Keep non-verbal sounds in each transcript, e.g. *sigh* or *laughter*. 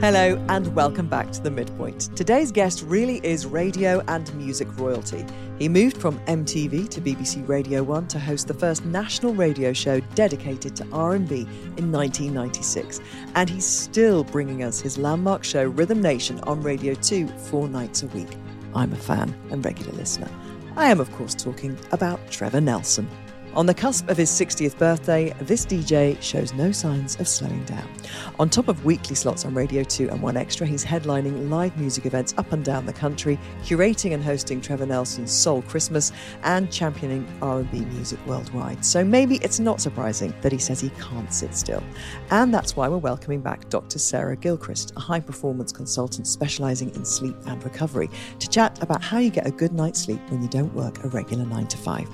Hello and welcome back to The Midpoint. Today's guest really is radio and music royalty. He moved from MTV to BBC Radio 1 to host the first national radio show dedicated to R&B in 1996, and he's still bringing us his landmark show Rhythm Nation on Radio 2 4 nights a week. I'm a fan and regular listener. I am of course talking about Trevor Nelson. On the cusp of his 60th birthday, this DJ shows no signs of slowing down. On top of weekly slots on Radio 2 and 1 Extra, he's headlining live music events up and down the country, curating and hosting Trevor Nelson's Soul Christmas, and championing R&B music worldwide. So maybe it's not surprising that he says he can't sit still. And that's why we're welcoming back Dr. Sarah Gilchrist, a high-performance consultant specializing in sleep and recovery, to chat about how you get a good night's sleep when you don't work a regular 9 to 5.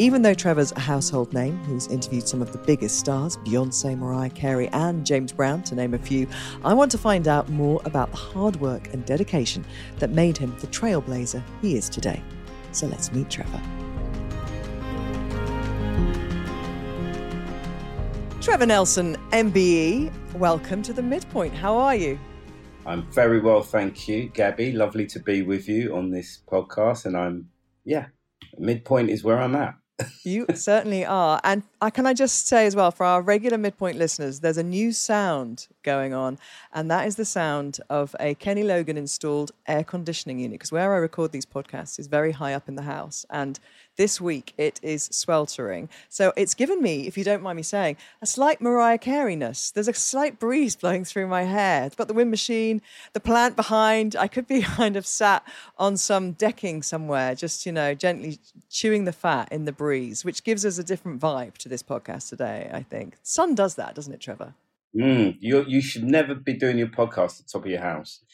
Even though Trevor's a household name, he's interviewed some of the biggest stars, Beyonce, Mariah Carey, and James Brown, to name a few, I want to find out more about the hard work and dedication that made him the trailblazer he is today. So let's meet Trevor. Trevor Nelson, MBE, welcome to the midpoint. How are you? I'm very well, thank you, Gabby. Lovely to be with you on this podcast. And I'm, yeah, midpoint is where I'm at. You certainly are. And I, can I just say as well, for our regular midpoint listeners, there's a new sound going on, and that is the sound of a Kenny Logan installed air conditioning unit. Because where I record these podcasts is very high up in the house, and this week it is sweltering. So it's given me, if you don't mind me saying, a slight Mariah Carey-ness. There's a slight breeze blowing through my hair. It's got the wind machine, the plant behind. I could be *laughs* kind of sat on some decking somewhere, just, you know, gently chewing the fat in the breeze, which gives us a different vibe to this podcast today, I think. Sun does that, doesn't it, Trevor? Mm, you you should never be doing your podcast at the top of your house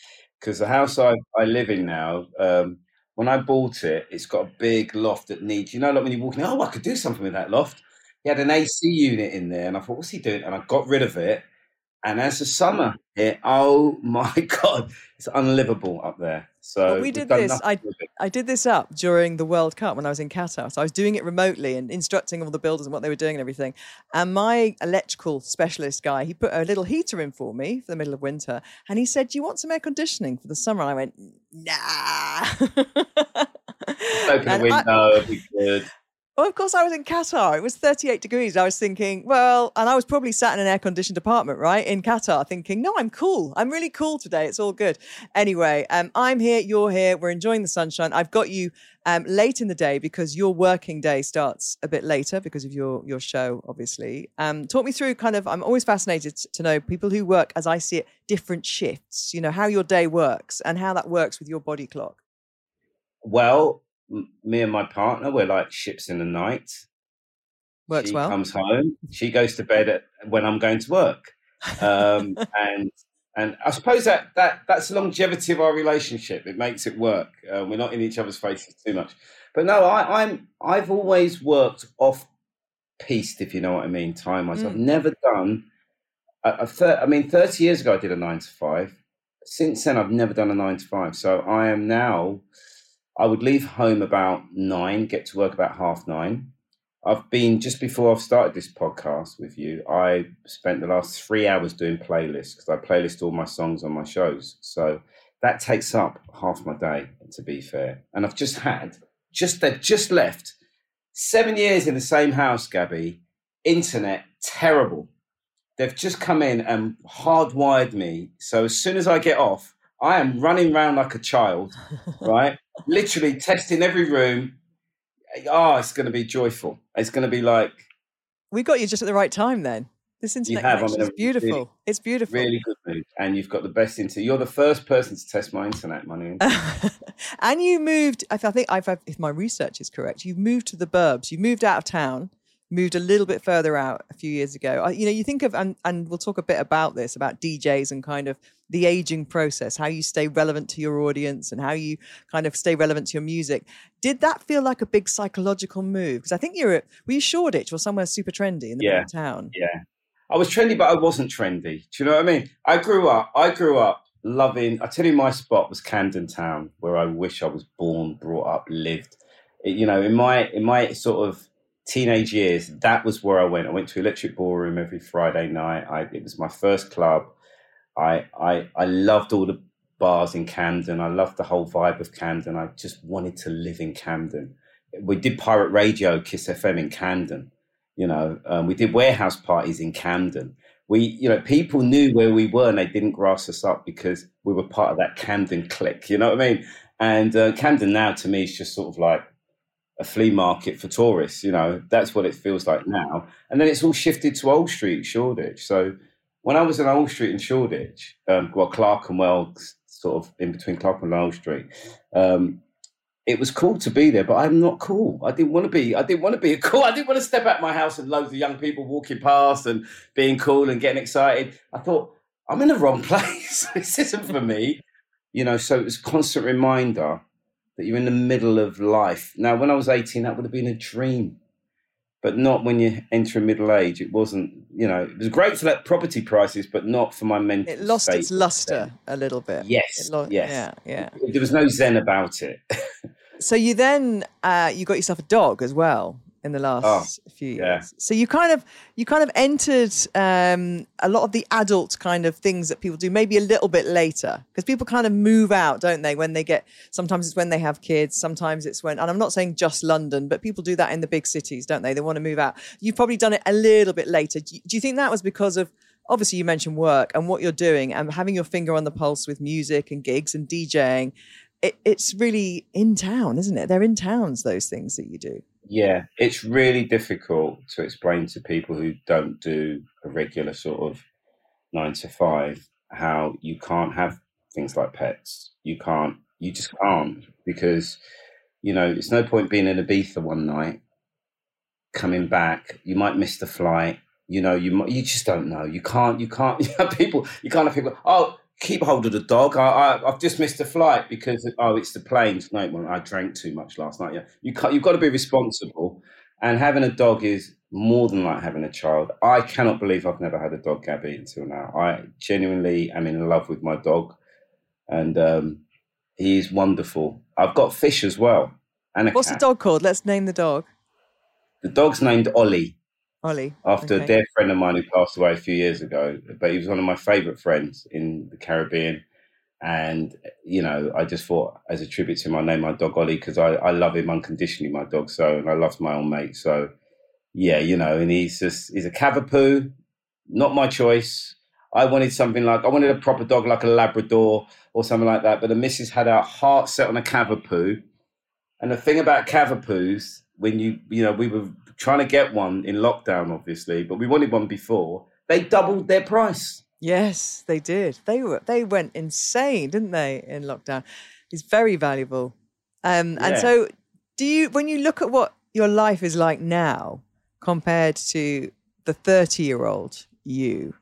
because the house I, I live in now, um, when I bought it, it's got a big loft that needs, you know, like when you're walking, oh, I could do something with that loft. He had an AC unit in there, and I thought, what's he doing? And I got rid of it. And as the summer hit, oh *laughs* my God, it's unlivable up there. So well, we did this. I, I did this up during the World Cup when I was in Qatar. So I was doing it remotely and instructing all the builders and what they were doing and everything. And my electrical specialist guy, he put a little heater in for me for the middle of winter. And he said, Do you want some air conditioning for the summer? And I went, Nah. Open *laughs* the window, I, be good. Well, of course, I was in Qatar. It was 38 degrees. I was thinking, well, and I was probably sat in an air conditioned apartment, right, in Qatar, thinking, no, I'm cool. I'm really cool today. It's all good. Anyway, um, I'm here. You're here. We're enjoying the sunshine. I've got you um, late in the day because your working day starts a bit later because of your your show, obviously. Um, talk me through kind of. I'm always fascinated to know people who work, as I see it, different shifts. You know how your day works and how that works with your body clock. Well, me and my partner, we're like ships in the night. Works she well. Comes home. She goes to bed at, when I'm going to work, um, *laughs* and and I suppose that that that's the longevity of our relationship. It makes it work. Uh, we're not in each other's faces too much. But no, I, I'm I've always worked off piste, if you know what I mean, time wise. Mm. I've never done. I, thir- I mean, thirty years ago I did a nine to five. Since then, I've never done a nine to five. So I am now I would leave home about nine, get to work about half nine. I've been just before I've started this podcast with you. I spent the last three hours doing playlists because I playlist all my songs on my shows. So that takes up half my day, to be fair. And I've just had just they've just left seven years in the same house, Gabby. Internet terrible. They've just come in and hardwired me. So as soon as I get off, I am running around like a child, *laughs* right? Literally testing every room. Oh, it's going to be joyful. It's going to be like. We got you just at the right time then. This internet have, connection is beautiful. Really, it's beautiful. Really good mood. And you've got the best internet. You're the first person to test my internet My money. *laughs* and you moved, I think, if my research is correct, you've moved to the burbs. You moved out of town, moved a little bit further out a few years ago. I, You know, you think of, and, and we'll talk a bit about this, about DJs and kind of the aging process, how you stay relevant to your audience and how you kind of stay relevant to your music. Did that feel like a big psychological move? Because I think you're at, were you Shoreditch or somewhere super trendy in the yeah. town? Yeah. I was trendy, but I wasn't trendy. Do you know what I mean? I grew up. I grew up loving. I tell you, my spot was Camden Town, where I wish I was born, brought up, lived. It, you know, in my in my sort of teenage years, that was where I went. I went to Electric Ballroom every Friday night. I, it was my first club. I I I loved all the bars in Camden. I loved the whole vibe of Camden. I just wanted to live in Camden. We did pirate radio, Kiss FM in Camden. You know, um, we did warehouse parties in Camden. We, you know, people knew where we were and they didn't grass us up because we were part of that Camden clique. You know what I mean? And uh, Camden now to me is just sort of like a flea market for tourists. You know, that's what it feels like now. And then it's all shifted to Old Street, Shoreditch. So when I was in Old Street in Shoreditch, um, well, Clerkenwell, sort of in between Clerkenwell and Old Street, um, it was cool to be there, but I'm not cool. I didn't want to be. I didn't want to be *laughs* a cool. I didn't want to step out my house and loads of young people walking past and being cool and getting excited. I thought I'm in the wrong *laughs* place. this isn't for me, you know. So it was constant reminder that you're in the middle of life. Now, when I was 18, that would have been a dream, but not when you enter middle age. It wasn't. You know, it was great for that property prices, but not for my mental. It lost its luster a little bit. Yes, lo- yes, yeah, yeah. There was no zen about it. *laughs* So you then uh, you got yourself a dog as well in the last oh, few years. Yeah. So you kind of you kind of entered um, a lot of the adult kind of things that people do, maybe a little bit later, because people kind of move out, don't they? When they get sometimes it's when they have kids, sometimes it's when, and I'm not saying just London, but people do that in the big cities, don't they? They want to move out. You've probably done it a little bit later. Do you, do you think that was because of obviously you mentioned work and what you're doing and having your finger on the pulse with music and gigs and DJing it, it's really in town, isn't it? They're in towns, those things that you do. Yeah, it's really difficult to explain to people who don't do a regular sort of nine to five how you can't have things like pets. You can't, you just can't because, you know, it's no point being in Ibiza one night, coming back, you might miss the flight. You know, you you just don't know. You can't. You can't. *laughs* You have people. You can't have people. Oh, keep hold of the dog. I, I have just missed a flight because oh, it's the planes. No, I drank too much last night. Yeah, you you've got to be responsible, and having a dog is more than like having a child. I cannot believe I've never had a dog, Gabby, until now. I genuinely am in love with my dog, and um, he is wonderful. I've got fish as well. And What's cat. the dog called? Let's name the dog. The dog's named Ollie. Ollie. After okay. a dear friend of mine who passed away a few years ago, but he was one of my favourite friends in the Caribbean. And, you know, I just thought as a tribute to him, I named my dog Ollie because I, I love him unconditionally, my dog. So, and I loved my old mate. So, yeah, you know, and he's just, he's a Cavapoo, not my choice. I wanted something like, I wanted a proper dog like a Labrador or something like that. But the missus had our heart set on a Cavapoo. And the thing about Cavapoos, when you, you know, we were trying to get one in lockdown, obviously, but we wanted one before. They doubled their price. Yes, they did. They were they went insane, didn't they, in lockdown? It's very valuable. Um, yeah. And so, do you when you look at what your life is like now compared to the thirty-year-old you?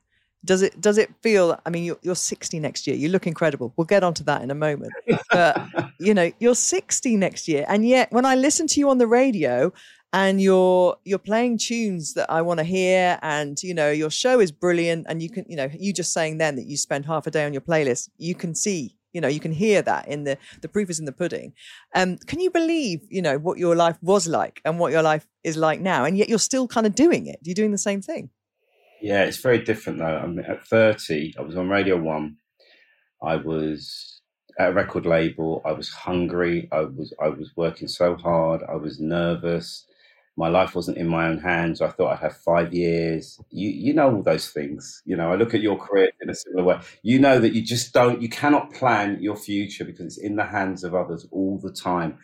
Does it does it feel? I mean, you're, you're 60 next year. You look incredible. We'll get onto that in a moment. But *laughs* you know, you're 60 next year, and yet when I listen to you on the radio, and you're you're playing tunes that I want to hear and you know your show is brilliant and you can you know you just saying then that you spend half a day on your playlist you can see you know you can hear that in the the proof is in the pudding. Um can you believe you know what your life was like and what your life is like now and yet you're still kind of doing it? You're doing the same thing. Yeah it's very different though. I mean, at 30 I was on Radio 1 I was at a record label. I was hungry. I was I was working so hard. I was nervous my life wasn't in my own hands. I thought I'd have five years. You you know all those things. You know, I look at your career in a similar way. You know that you just don't, you cannot plan your future because it's in the hands of others all the time.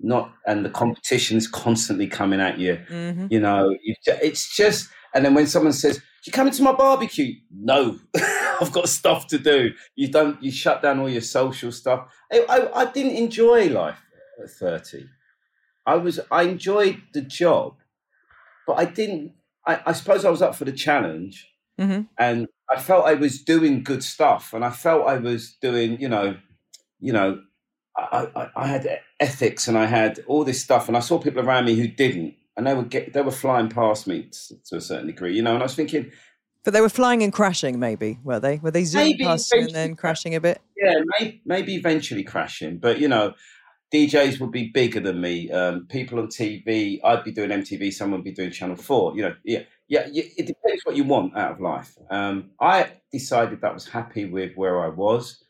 Not and the competition is constantly coming at you. Mm-hmm. You know, you, it's just. And then when someone says, you coming to my barbecue? No, *laughs* I've got stuff to do. You don't. You shut down all your social stuff. I, I, I didn't enjoy life at thirty. I was. I enjoyed the job, but I didn't. I, I suppose I was up for the challenge, mm-hmm. and I felt I was doing good stuff, and I felt I was doing. You know, you know, I, I, I had ethics, and I had all this stuff, and I saw people around me who didn't and they were get, they were flying past me to, to, a certain degree, you know. And I was thinking, but they were flying and crashing, maybe were they? Were they zooming maybe, past you and then crashing a bit? Yeah, maybe, maybe eventually crashing, but you know, DJs would be bigger than me. Um, people on TV, I'd be doing MTV, someone would be doing Channel Four. You know, yeah, yeah. It depends what you want out of life. Um, I decided that I was happy with where I was,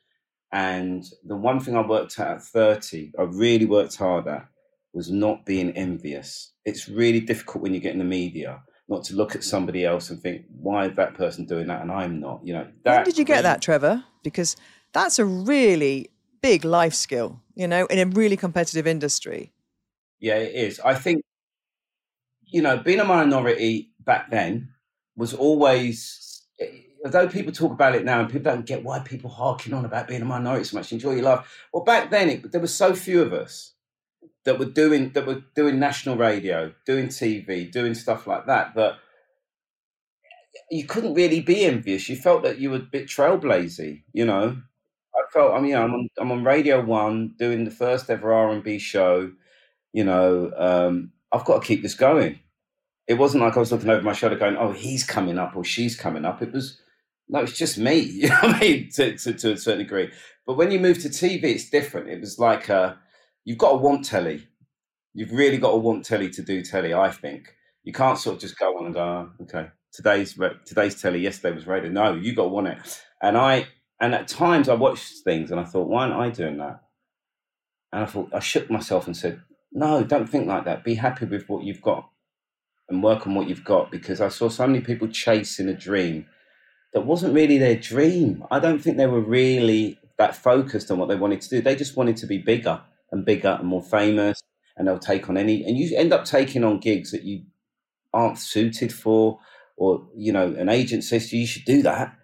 and the one thing I worked at at thirty, I really worked hard at, was not being envious it's really difficult when you get in the media not to look at somebody else and think, why is that person doing that and I'm not? You know, when did you get that, Trevor? Because that's a really big life skill, you know, in a really competitive industry. Yeah, it is. I think, you know, being a minority back then was always, although people talk about it now and people don't get why people harking on about being a minority so much, enjoy your life. Well, back then, it, there were so few of us that were doing that were doing national radio, doing TV, doing stuff like that. That you couldn't really be envious. You felt that you were a bit trailblazy. You know, felt. I mean, I'm on, I'm on Radio One doing the first ever R and B show. You know, um, I've got to keep this going. It wasn't like I was looking over my shoulder going, "Oh, he's coming up" or "She's coming up." It was no, it's just me. *laughs* You know I mean? To, to, to a certain degree. But when you move to TV, it's different. It was like a you've got to want telly. You've really got to want telly to do telly. I think you can't sort of just go on and go, oh, okay, today's today's telly, yesterday was radio. No, you got to want it. And I and at times I watched things and I thought, why aren't I doing that? And I thought I shook myself and said, no, don't think like that. Be happy with what you've got and work on what you've got because I saw so many people chasing a dream that wasn't really their dream. I don't think they were really that focused on what they wanted to do. They just wanted to be bigger and bigger and more famous, and they'll take on any, and you end up taking on gigs that you aren't suited for, or you know, an agent says to you, you should do that.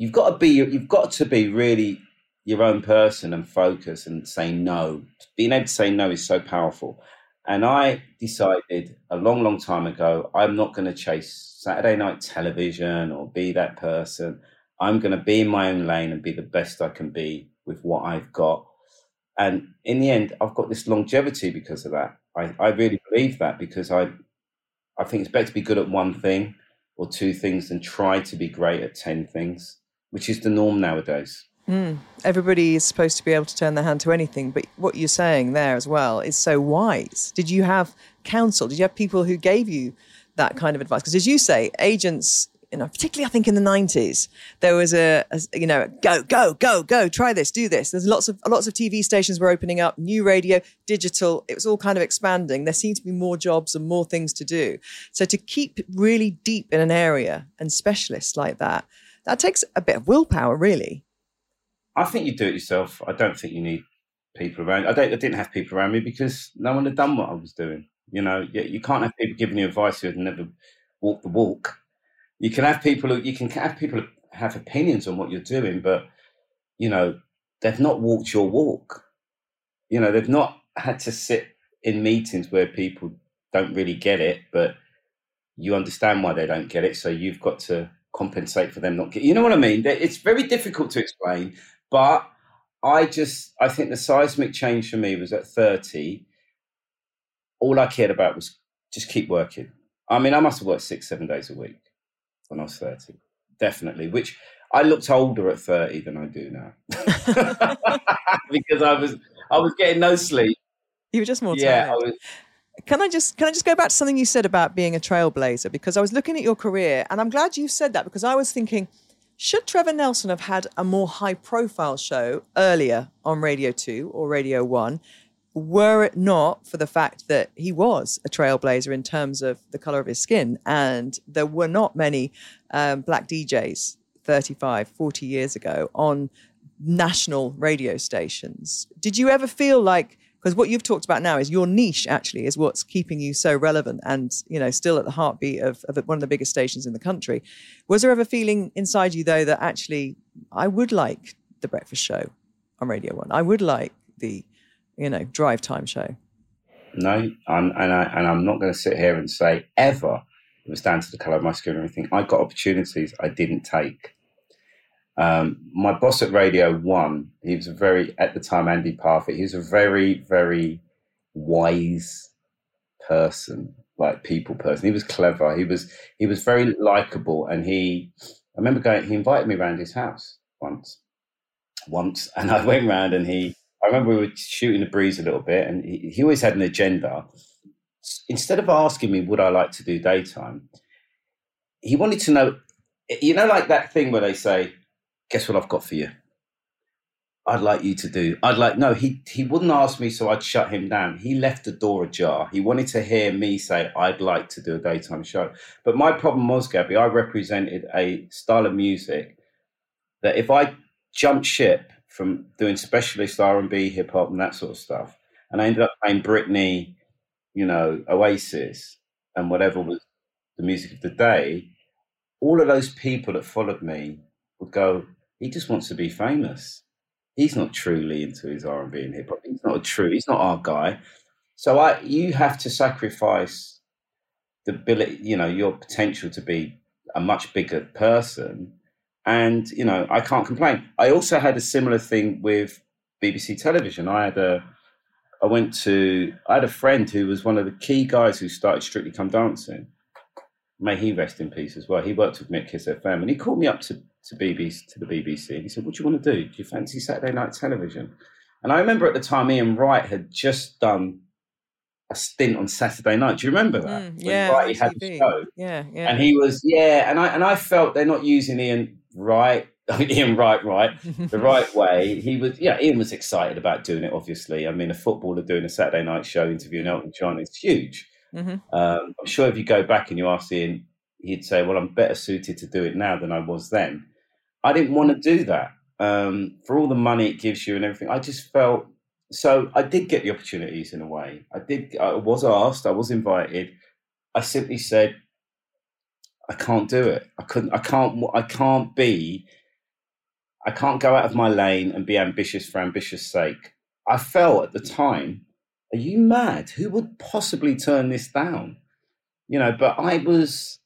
You've got to be, you've got to be really your own person and focus and say no. Being able to say no is so powerful. And I decided a long, long time ago, I'm not going to chase Saturday night television or be that person. I'm going to be in my own lane and be the best I can be with what I've got. And in the end, I've got this longevity because of that. I, I really believe that because I, I think it's better to be good at one thing or two things than try to be great at 10 things, which is the norm nowadays. Mm. Everybody is supposed to be able to turn their hand to anything, but what you're saying there as well is so wise. Did you have counsel? Did you have people who gave you that kind of advice? Because as you say, agents you know, particularly I think in the nineties, there was a, a, you know, go, go, go, go, try this, do this. There's lots of lots of TV stations were opening up, new radio, digital. It was all kind of expanding. There seemed to be more jobs and more things to do. So to keep really deep in an area and specialists like that, that takes a bit of willpower, really. I think you do it yourself. I don't think you need people around. I, don't, I didn't have people around me because no one had done what I was doing. You know, you can't have people giving you advice who had never walked the walk you can have people who you can have people have opinions on what you're doing, but you know they've not walked your walk. You know they've not had to sit in meetings where people don't really get it, but you understand why they don't get it. So you've got to compensate for them not getting. You know what I mean? It's very difficult to explain, but I just I think the seismic change for me was at thirty. All I cared about was just keep working. I mean, I must have worked six, seven days a week when I was 30. Definitely. Which I looked older at 30 than I do now. *laughs* *laughs* because I was I was getting no sleep. You were just more tired. Yeah, I was can I just can I just go back to something you said about being a trailblazer? Because I was looking at your career, and I'm glad you said that because I was thinking, should Trevor Nelson have had a more high profile show earlier on Radio Two or Radio One? were it not for the fact that he was a trailblazer in terms of the color of his skin, and there were not many um, black DJs 35, 40 years ago on national radio stations. Did you ever feel like because what you've talked about now is your niche actually is what's keeping you so relevant and you know still at the heartbeat of, of one of the biggest stations in the country. Was there ever feeling inside you though that actually i would like the breakfast show on radio one. I would like the you know drive time show no I'm, and, I, and i'm not going to sit here and say ever it was down to the color of my skin and everything i got opportunities i didn't take um, my boss at Radio One, he was a very, at the time, Andy Parfitt, he was a very, very wise person, like people person. He was clever. He was, he was very likable. And he, I remember going, he invited me around his house once, once. *laughs* And I went round and he, I remember we were shooting the breeze a little bit and he, he always had an agenda. Instead of asking me, would I like to do daytime? He wanted to know, you know, like that thing where they say, guess what I've got for you? I'd like you to do. I'd like no. He he wouldn't ask me, so I'd shut him down. He left the door ajar. He wanted to hear me say, "I'd like to do a daytime show." But my problem was, Gabby, I represented a style of music that if I jumped ship from doing specialist R and B, hip hop, and that sort of stuff, and I ended up playing Britney, you know, Oasis, and whatever was the music of the day, all of those people that followed me would go, he just wants to be famous. He's not truly into his R and B and hip hop. He's not a true. He's not our guy. So I, you have to sacrifice the ability, you know, your potential to be a much bigger person. And you know, I can't complain. I also had a similar thing with BBC Television. I had a, I went to, I had a friend who was one of the key guys who started Strictly Come Dancing. May he rest in peace as well. He worked with me at Kiss FM, and he called me up to to BBC to the BBC, and he said, "What do you want to do? Do you fancy Saturday night television?" And I remember at the time Ian Wright had just done a stint on Saturday night. Do you remember that? Mm, yeah, Wright had the show. Yeah, yeah. And he was yeah, and I and I felt they're not using Ian Wright. *laughs* Ian Wright, right, the *laughs* right way. He was, yeah. Ian was excited about doing it. Obviously, I mean, a footballer doing a Saturday night show interviewing Elton John is huge. Mm-hmm. Um, I'm sure if you go back and you ask Ian, he'd say, "Well, I'm better suited to do it now than I was then." I didn't want to do that um, for all the money it gives you and everything. I just felt so. I did get the opportunities in a way. I did. I was asked. I was invited. I simply said, I can't do it. I couldn't. I can't. I can't be. I can't go out of my lane and be ambitious for ambitious sake. I felt at the time, are you mad? Who would possibly turn this down? You know, but I was,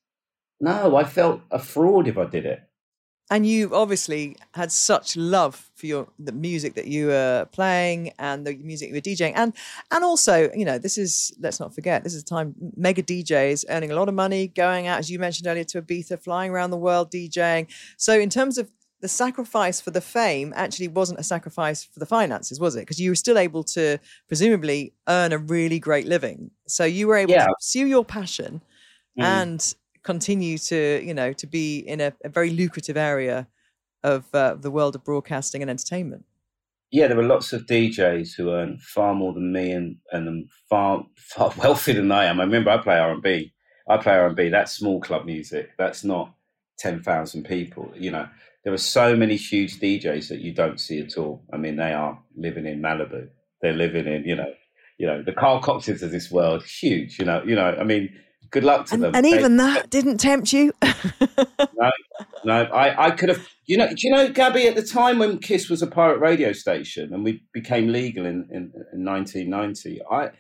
no, I felt a fraud if I did it and you obviously had such love for your the music that you were playing and the music you were DJing and and also you know this is let's not forget this is a time mega DJs earning a lot of money going out as you mentioned earlier to Ibiza flying around the world DJing so in terms of the sacrifice for the fame actually wasn't a sacrifice for the finances was it? Because you were still able to presumably earn a really great living. So you were able yeah. to pursue your passion mm. and continue to you know to be in a, a very lucrative area of uh, the world of broadcasting and entertainment. Yeah there were lots of djs who earn far more than me and and far far *laughs* wealthier than i am. I remember i play r&b i play r&b that's small club music. That's not 10,000 people you know there are so many huge djs that you don't see at all i mean they are living in malibu they're living in you know you know the carl coxes of this world huge you know you know i mean good luck to and, them. And even that didn't tempt you. *laughs* no, no. I, I could have. You know, do you know, Gabby? At the time when Kiss was a pirate radio station and we became legal in, in, in 1990, I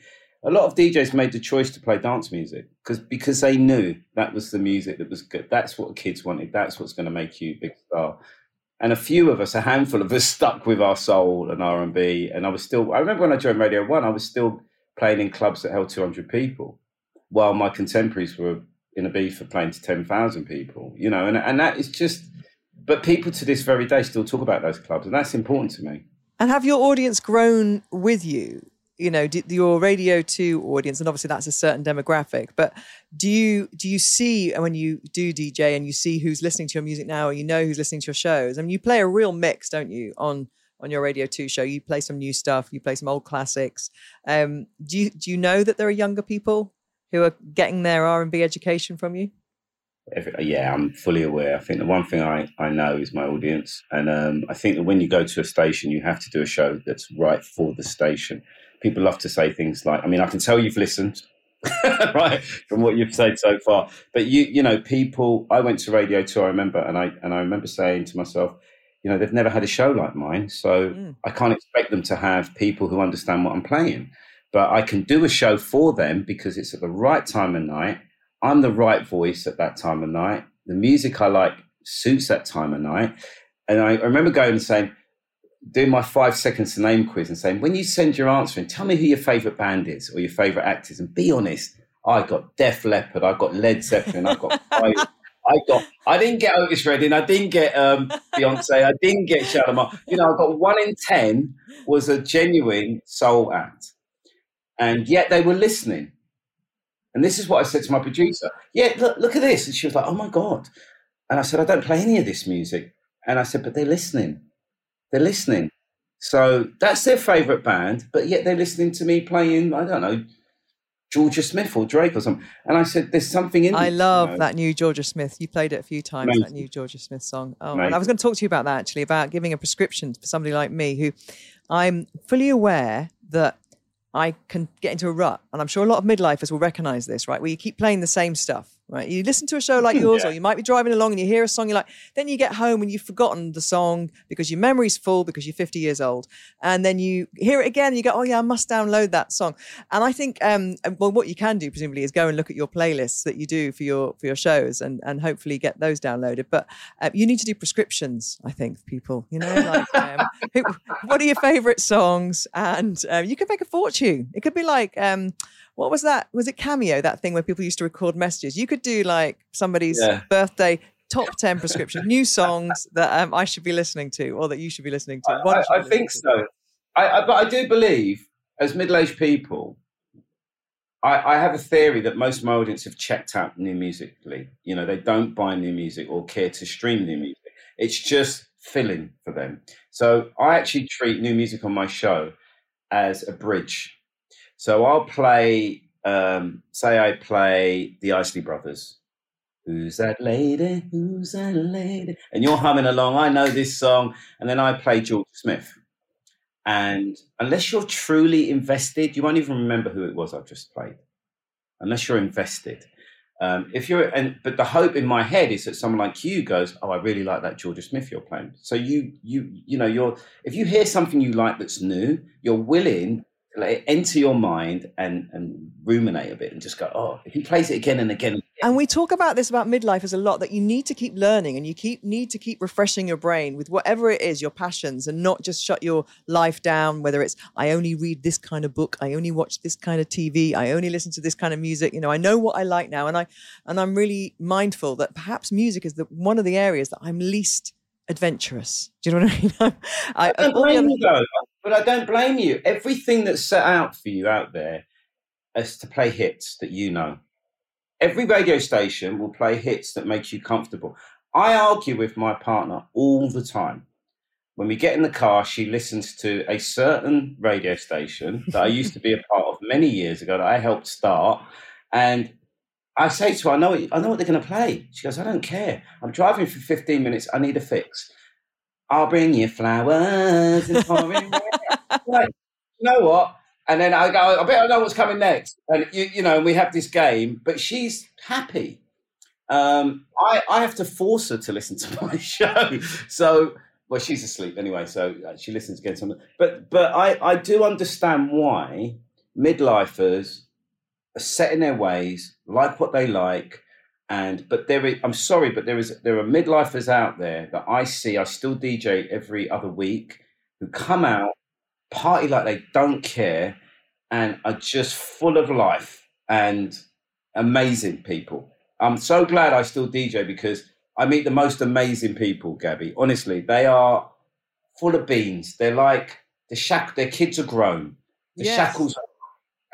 a lot of DJs made the choice to play dance music because because they knew that was the music that was good. That's what kids wanted. That's what's going to make you a big star. And a few of us, a handful of us, *laughs* stuck with our soul and R and B. And I was still. I remember when I joined Radio One, I was still playing in clubs that held 200 people while my contemporaries were in Ibiza playing to 10,000 people, you know, and, and that is just, but people to this very day still talk about those clubs, and that's important to me. And have your audience grown with you? You know, your Radio Two audience, and obviously that's a certain demographic. But do you do you see when you do DJ and you see who's listening to your music now, or you know who's listening to your shows? I mean, you play a real mix, don't you, on on your Radio Two show? You play some new stuff, you play some old classics. Um, do you do you know that there are younger people who are getting their R&B education from you? Yeah, I'm fully aware. I think the one thing I, I know is my audience. And um, I think that when you go to a station, you have to do a show that's right for the station. People love to say things like, I mean, I can tell you've listened, *laughs* right, from what you've said so far. But you, you know, people, I went to Radio 2, I remember, and I, and I remember saying to myself, you know, they've never had a show like mine. So mm. I can't expect them to have people who understand what I'm playing. But I can do a show for them because it's at the right time of night I'm the right voice at that time of night. The music I like suits that time of night. And I, remember going and saying, doing my five seconds to name quiz and saying, when you send your answer in, tell me who your favorite band is or your favorite actors and be honest. I got Def Leppard, I got Led Zeppelin, I got I got I didn't get Otis Redding, I didn't get um, Beyonce, I didn't get Shalimar. You know, I got one in ten was a genuine soul act. And yet they were listening. And this is what I said to my producer. Yeah, look, look at this. And she was like, oh my God. And I said, I don't play any of this music. And I said, but they're listening. They're listening. So that's their favorite band, but yet they're listening to me playing, I don't know, Jorja Smith or Drake or something. And I said, there's something in I love you know? that new Jorja Smith. You played it a few times, Amazing. that new Jorja Smith song. Oh, and I was going to talk to you about that actually, about giving a prescription for somebody like me who I'm fully aware that I can get into a rut. And I'm sure a lot of midlifers will recognize this, right? Where you keep playing the same stuff right? You listen to a show like *laughs* yours, yeah. or you might be driving along and you hear a song you like. Then you get home and you've forgotten the song because your memory's full because you're 50 years old, and then you hear it again and you go, "Oh yeah, I must download that song." And I think, um, well, what you can do presumably is go and look at your playlists that you do for your for your shows and and hopefully get those downloaded. But uh, you need to do prescriptions, I think, people. You know, like um, what are your favorite songs, and um, you can make a fortune. It could be like. Um, what was that? Was it Cameo, that thing where people used to record messages? You could do like somebody's yeah. birthday top 10 prescription, new songs *laughs* that um, I should be listening to or that you should be listening to. I, I, I think to? so. I, I, but I do believe, as middle aged people, I, I, have a theory that most of my audience have checked out new musically. You know, they don't buy new music or care to stream new music. It's just filling for them. So I actually treat new music on my show as a bridge so I'll play, um, say I play the Isley Brothers. Who's that lady? Who's that lady? And you're humming along. I know this song. And then I play Jorja Smith. And unless you're truly invested, you won't even remember who it was I've just played. Unless you're invested. Um, if you're, and but the hope in my head is that someone like you goes, "Oh, I really like that Jorja Smith you're playing." So you, you, you know, you're if you hear something you like that's new, you're willing like, enter your mind and and ruminate a bit and just go, oh, if he plays it again and again. And we talk about this about midlifers a lot that you need to keep learning and you keep need to keep refreshing your brain with whatever it is, your passions, and not just shut your life down. Whether it's I only read this kind of book, I only watch this kind of TV, I only listen to this kind of music. You know, I know what I like now, and I and I'm really mindful that perhaps music is the one of the areas that I'm least adventurous. Do you know what I mean? *laughs* I, I don't blame you though, but I don't blame you. Everything that's set out for you out there is to play hits that you know. Every radio station will play hits that make you comfortable. I argue with my partner all the time. When we get in the car, she listens to a certain radio station that I used to be a *laughs* part of many years ago that I helped start. And I say to her, I know, I know what they're going to play. She goes, I don't care. I'm driving for 15 minutes. I need a fix. I'll bring you flowers. *laughs* like, you know what? And then I go, I bet I know what's coming next. And, you, you know, we have this game, but she's happy. Um, I, I have to force her to listen to *laughs* my show. So, well, she's asleep anyway, so uh, she listens again. Something. But, but I, I do understand why midlifers are set in their ways, like what they like, and but there is, I'm sorry, but there is there are midlifers out there that I see. I still DJ every other week who come out party like they don't care and are just full of life and amazing people. I'm so glad I still DJ because I meet the most amazing people, Gabby. Honestly, they are full of beans. They're like the shack. Their kids are grown. The yes. shackles are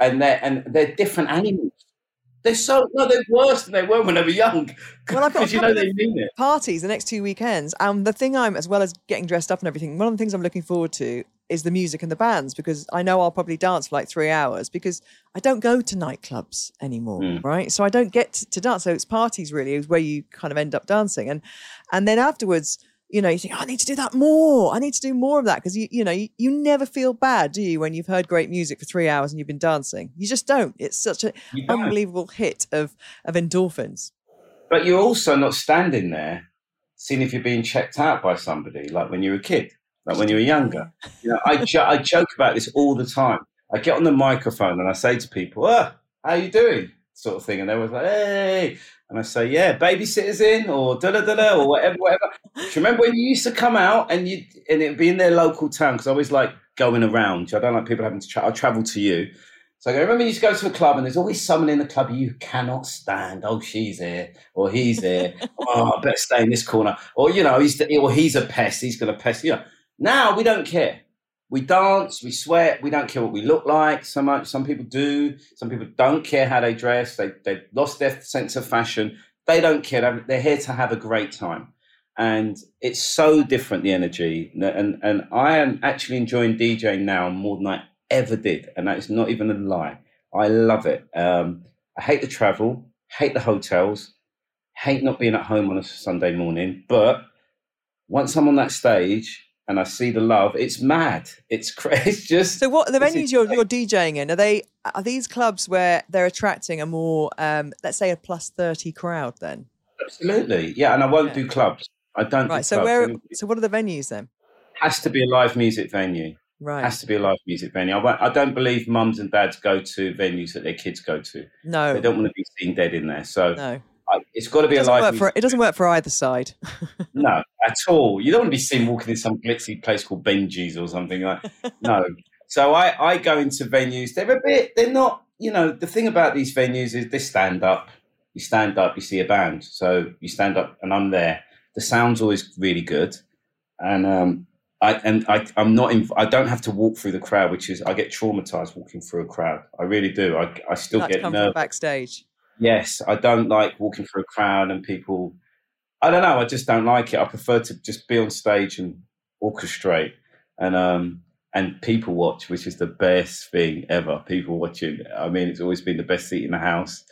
and they're and they're different animals. They're so no, they're worse than they were when they were young. Well, I've got you know they mean it. parties the next two weekends. And the thing I'm, as well as getting dressed up and everything, one of the things I'm looking forward to is the music and the bands because I know I'll probably dance for like three hours because I don't go to nightclubs anymore, Mm. right? So I don't get to, to dance. So it's parties really is where you kind of end up dancing, and and then afterwards. You know, you think, oh, I need to do that more. I need to do more of that because you, you know, you, you never feel bad, do you, when you've heard great music for three hours and you've been dancing? You just don't. It's such an unbelievable hit of of endorphins. But you're also not standing there seeing if you're being checked out by somebody, like when you were a kid, like when you were younger. You know, I, jo- I joke about this all the time. I get on the microphone and I say to people, oh, how are you doing? Sort of thing. And they was like, hey. And I say, yeah, babysitters in or da da da da or whatever, whatever. Do you remember when you used to come out and you and it'd be in their local town? Because I always like going around. I don't like people having to tra- I travel to you. So I go, remember you used to go to a club and there's always someone in the club you cannot stand. Oh, she's here or he's here. *laughs* oh, I better stay in this corner. Or, you know, he's the, or he's a pest. He's going to pest. You know, now we don't care. We dance, we sweat, we don't care what we look like so much. Some people do. Some people don't care how they dress. They, they've lost their sense of fashion. They don't care. They're- here to have a great time. And it's so different, the energy. And, and I am actually enjoying DJing now more than I ever did. And that is not even a lie. I love it. Um, I hate the travel, hate the hotels, hate not being at home on a Sunday morning. But once I'm on that stage and I see the love, it's mad. It's *laughs* crazy. it's just So, what the venues you're, you're DJing in? Are they are these clubs where they're attracting a more, um, let's say, a plus thirty crowd? Then, absolutely yeah. And I won't Yeah. do clubs. I don't right. do So, clubs. where? So, what are the venues then? has to be a live music venue. Right. Has to be a live music venue. I, I don't believe mums and dads go to venues that their kids go to. no. They don't want to be seen dead in there. So no. It's got to It be a doesn't, live. for, it doesn't work for either side. *laughs* No, at all. You don't want to be seen walking in some glitzy place called Benji's or something like. No. So I I go into venues. They're a bit. They're not. You know, the thing about these venues is they stand up. You stand up. You see a band. So you stand up, and I'm there. The sound's always really good, and um, I and I I'm not. In, I don't have to walk through the crowd, which is I get traumatized walking through a crowd. I really do. I I still get nervous. backstage. Yes, I don't like walking through a crowd and people. I don't know. I just don't like it. I prefer to just be on stage and orchestrate and um and people watch, which is the best thing ever. People watching. I mean, it's always been the best seat in the house.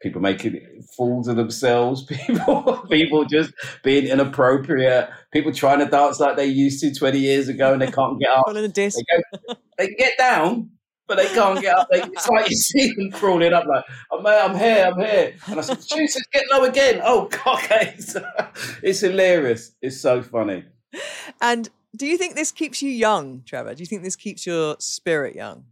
People making fools of themselves. *laughs* People, people just being inappropriate. People trying to dance like they used to twenty years ago and they can't get up. Pulling a disc. They go, they get down, but they can't get up. They, it's like you see them crawling up, like I'm, here, I'm here, I'm here. And I said, Jesus, get low again. Oh, God, *laughs* okay. it's hilarious. It's so funny. And do you think this keeps you young, Trevor? Do you think this keeps your spirit young?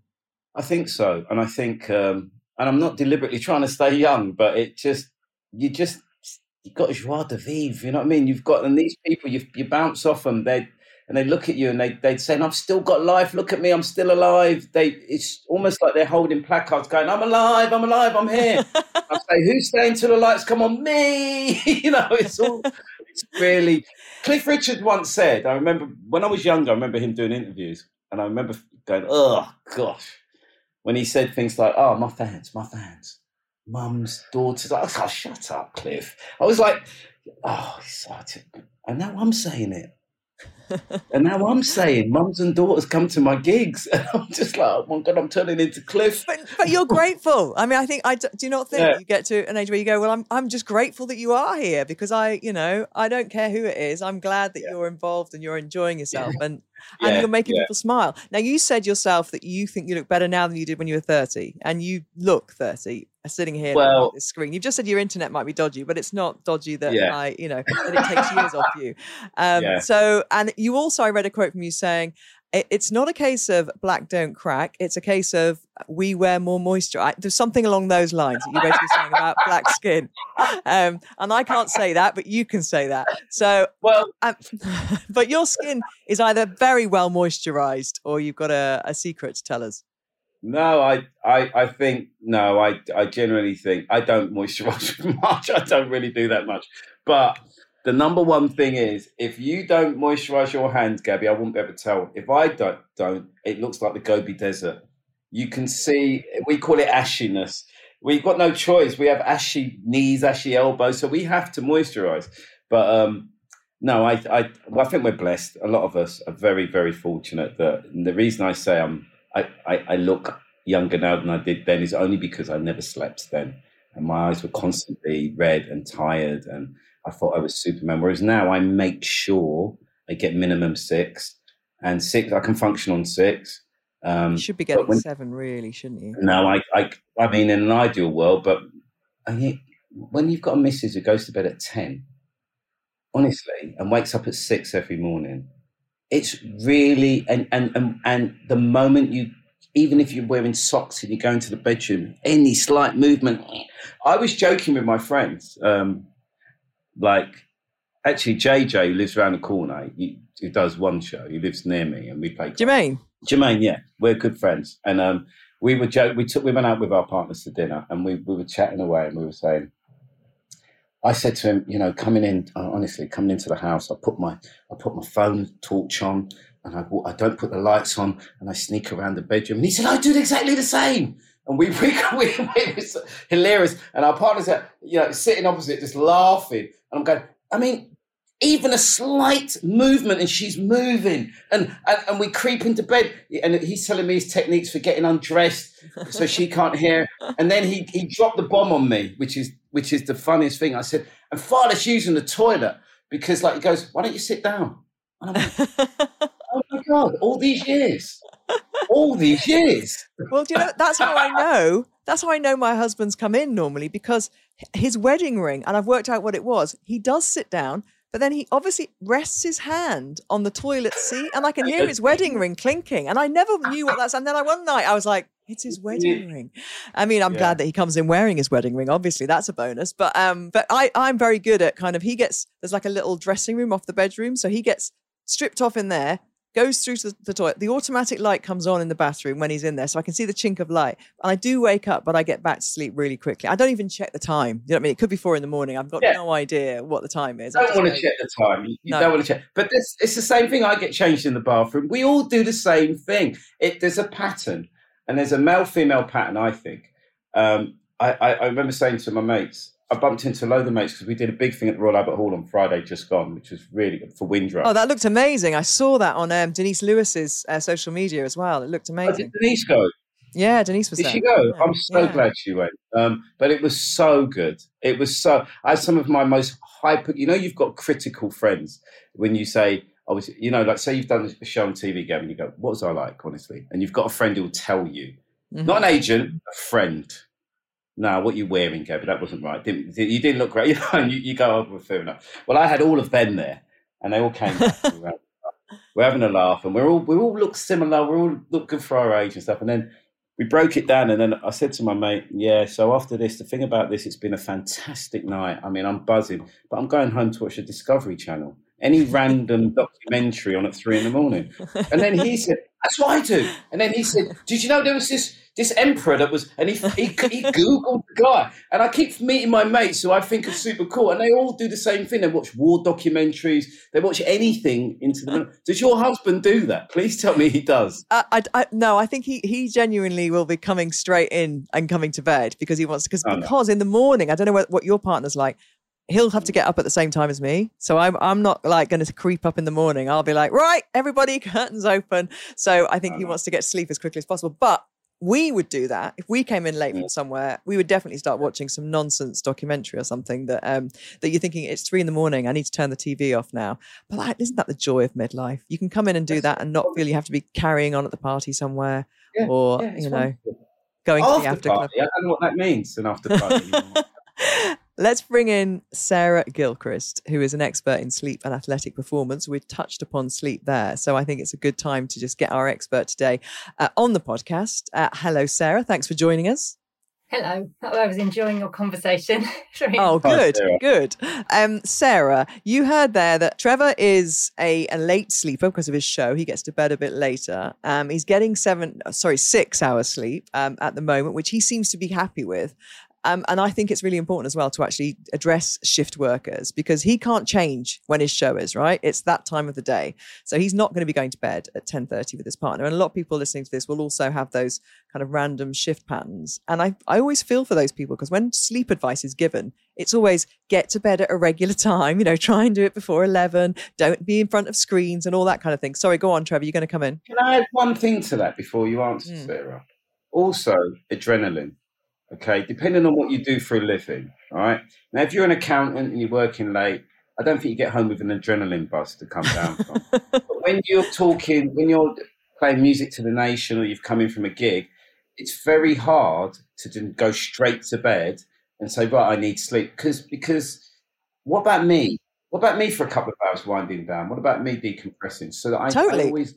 I think so, and I think, um, and I'm not deliberately trying to stay young, but it just, you just, you got joie de vivre. You know what I mean? You've got, and these people, you you bounce off them. They and they look at you and they they'd say, "I've still got life. Look at me, I'm still alive." They, it's almost like they're holding placards, going, "I'm alive, I'm alive, I'm here." I say, "Who's staying till the lights come on?" Me. *laughs* you know, it's all, it's really. Cliff Richard once said, I remember when I was younger, I remember him doing interviews, and I remember going, "Oh gosh." when he said things like, "Oh, my fans, my fans, mums, daughters," like, "Oh, shut up, Cliff." I was like, "Oh, he's such a..." And now I'm saying it, and now I'm saying, "Mums and daughters come to my gigs," *laughs* and I'm just like, "Oh my god, I'm turning into Cliff." But, but you're *laughs* grateful. I mean, I think I do you not think Yeah. you get to an age where you go, well, I'm I'm just grateful that you are here because I, you know, I don't care who it is. I'm glad that you're involved and you're enjoying yourself and *laughs* and Yeah, you're making yeah. people smile. Now, you said yourself that you think you look better now than you did when you were 30, and you look 30 uh, sitting here Well- at this screen. You've just said your internet might be dodgy, but it's not dodgy that Yeah. I, you know, that it takes years off you. *laughs* Um, Yeah. So, and you also, I read a quote from you saying, it's not a case of black don't crack. It's a case of we wear more moisture. I, there's something along those lines that you're basically saying about black skin. Um, and I can't say that, but you can say that. So, Well, um, *laughs* but your skin is either very well moisturized or you've got a, a secret to tell us. No, I, I, I think no, I, I generally think I don't moisturize *laughs* much. I don't really do that much, but. The number one thing is if you don't moisturize your hands, Gabby, I won't be able to tell. If I don't, don't, it looks like the Gobi Desert. You can see we call it ashiness. we've got no choice. We have ashy knees, ashy elbows, so we have to moisturize. But um, no, I, I, well, I think we're blessed. A lot of us are very, very fortunate. That the reason I say I'm, I, I, I look younger now than I did then is only because I never slept then, and my eyes were constantly red and tired, and I thought I was Superman. Whereas now I make sure I get minimum six, and six I can function on six. Um, you should be getting when, seven, really, shouldn't you? No, I, I, I mean, in an ideal world, but I, when you've got a missus who goes to bed at ten honestly, and wakes up at six every morning. It's really and and and, and the moment you even if you're wearing socks and you go into the bedroom, any slight movement. I was joking with my friends, um, like actually JJ who lives around the corner, he, he, does one show. He lives near me, and we play. Jermaine. Jermaine, yeah, we're good friends, and um, we were joke. We took we went out with our partners to dinner, and we we were chatting away, and we were saying I said to him, you know, coming in, uh, honestly, coming into the house, I put my, I put my phone torch on, and I, I don't put the lights on, and I sneak around the bedroom. And he said, I do exactly the same. And *laughs* we, we, we, it was hilarious. And our partners are, you know, sitting opposite, just laughing. And I'm going, I mean, even a slight movement and she's moving and, and, and we creep into bed and he's telling me his techniques for getting undressed so she can't hear and then he, he dropped the bomb on me which is which is the funniest thing. I said and father's using the toilet because like he goes why don't you sit down? And i'm like *laughs* oh my god all these years. All these years. Well do you know that's how i *laughs* know that's how i know my husband's come in normally because his wedding ring and i've worked out what it was he does sit down but then he obviously rests his hand on the toilet seat, and I can hear his wedding ring clinking. And I never knew what that's. And then I, one night I was like, "It's his wedding *laughs* ring." I mean, I'm yeah. glad that he comes in wearing his wedding ring. Obviously, that's a bonus. But um, but I I'm very good at kind of. He gets there's like a little dressing room off the bedroom, so he gets stripped off in there, goes through to the toilet. The automatic light comes on in the bathroom when he's in there, so I can see the chink of light. And I do wake up, but I get back to sleep really quickly. I don't even check the time. You know what I mean? It could be four in the morning. I've got yeah. no idea what the time is. I don't want to check the time. You, you no. don't want to check. But this, it's the same thing. I get changed in the bathroom. We all do the same thing. It, there's a pattern, and there's a male female pattern. I think. Um, I, I, I remember saying to my mates, I bumped into a load of mates because we did a big thing at the Royal Albert Hall on Friday, just gone, which was really good for Windrush. Oh, that looked amazing! I saw that on um, Denise Lewis's uh, social media as well. It looked oh, amazing. Oh, Denise go? Yeah, Denise was. There. Did there. she go? Yeah. I'm so yeah. glad she went. Um, but it was so good. It was so. I had some of my most hyper. You know, you've got critical friends when you say, "I was," you know, like say you've done a show on TV, Gabby. You go, "What was I like?" Honestly, and you've got a friend who will tell you, mm-hmm. not an agent, a friend no, what you wearing, Gabby? That wasn't right. Didn't, you didn't look great. *laughs* You, know, you, you go over with fair enough. Well, I had all of them there, and they all came. *laughs* We're having a laugh, and we're all we all look similar. We're all look good for our age and stuff. And then we broke it down, and then I said to my mate, "Yeah, so after this, the thing about this, it's been a fantastic night. I mean, I'm buzzing, but I'm going home to watch a Discovery Channel." Any *laughs* random documentary on at three in the morning. And then he said, That's what I do. And then he said, Did you know there was this this emperor that was, and he, he, he *laughs* Googled the guy. And I keep meeting my mates who I think are super cool, and they all do the same thing. They watch war documentaries, they watch anything into the. Does your husband do that? Please tell me he does. Uh, I, I, no, I think he, he genuinely will be coming straight in and coming to bed because he wants, cause, oh, because no. in the morning, I don't know what, what your partner's like he'll have to get up at the same time as me. So I'm I'm not like going to creep up in the morning. I'll be like, right, everybody, *laughs* curtains open. So I think he wants to get sleep as quickly as possible. But we would do that. If we came in late from somewhere we would definitely start watching some nonsense documentary or something that um that you're thinking it's three in the morning i need to turn the tv off now. But like, isn't that the joy of midlife? You can come in and do that and not feel you have to be carrying on at the party somewhere yeah, or yeah, you know wonderful. going after to the after party. club. i don't know what that means an after party *laughs* Let's bring in Sarah Gilchrist, who is an expert in sleep and athletic performance. We've touched upon sleep there. So I think it's a good time to just get our expert today uh, on the podcast. Uh, hello, Sarah. Thanks for joining us. Hello. I was enjoying your conversation. *laughs* oh, good, Hi, good. Um, Sarah, you heard there that Trevor is a, a, late sleeper because of his show. He gets to bed a bit later. Um, he's getting seven, sorry, six hours sleep um, at the moment, which he seems to be happy with. Um, and I think it's really important as well to actually address shift workers because he can't change when his show is right. It's that time of the day, so he's not going to be going to bed at ten thirty with his partner. And a lot of people listening to this will also have those kind of random shift patterns. And I I always feel for those people because when sleep advice is given, it's always get to bed at a regular *laughs* time. You know, try and do it before eleven. Don't be in front of screens and all that kind of thing. Sorry, go on, Trevor. You're going to come in. Can I add one thing to that before you answer, mm. Sarah? Also, adrenaline. Okay, depending on what you do for a living. All right. Now, if you're an accountant and you're working late, I don't think you get home with an adrenaline buzz to come down from. *laughs* but when you're talking, when you're playing music to the nation or you've come in from a gig, it's very hard to go straight to bed and say, right, I need sleep. Because because what about me? What about me for a couple of hours winding down? What about me decompressing? So that I, totally. I always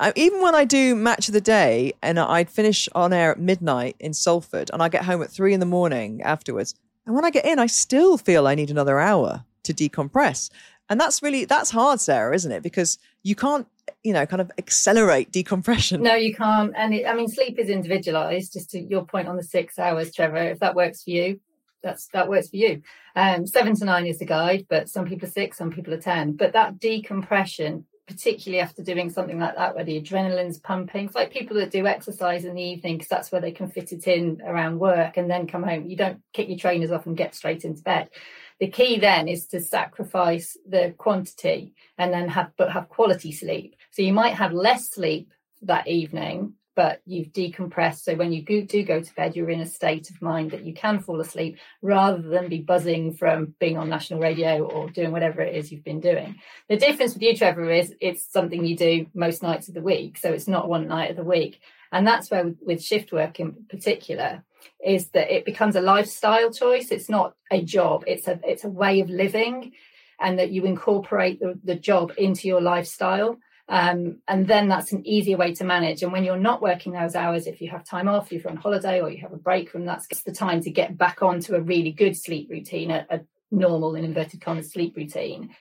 I, even when I do match of the day and I'd finish on air at midnight in Salford and I get home at three in the morning afterwards, and when I get in, I still feel I need another hour to decompress. And that's really that's hard, Sarah, isn't it? Because you can't, you know, kind of accelerate decompression. No, you can't. And it, I mean, sleep is individualized. Just to your point on the six hours, Trevor. If that works for you, that's that works for you. Um, seven to nine is the guide, but some people are six, some people are ten. But that decompression particularly after doing something like that where the adrenaline's pumping. It's like people that do exercise in the evening because that's where they can fit it in around work and then come home. You don't kick your trainers off and get straight into bed. The key then is to sacrifice the quantity and then have but have quality sleep. So you might have less sleep that evening but you've decompressed. So when you do go to bed, you're in a state of mind that you can fall asleep rather than be buzzing from being on national radio or doing whatever it is you've been doing. The difference with you, Trevor, is it's something you do most nights of the week. So it's not one night of the week. And that's where with, shift work in particular, is that it becomes a lifestyle choice. It's not a job. It's a it's a way of living, and that you incorporate the, the job into your lifestyle. Um, and then that's an easier way to manage. And when you're not working those hours, if you have time off, if you're on holiday or you have a break from that's it's the time to get back onto a really good sleep routine, a, a normal, in inverted commas, sleep routine.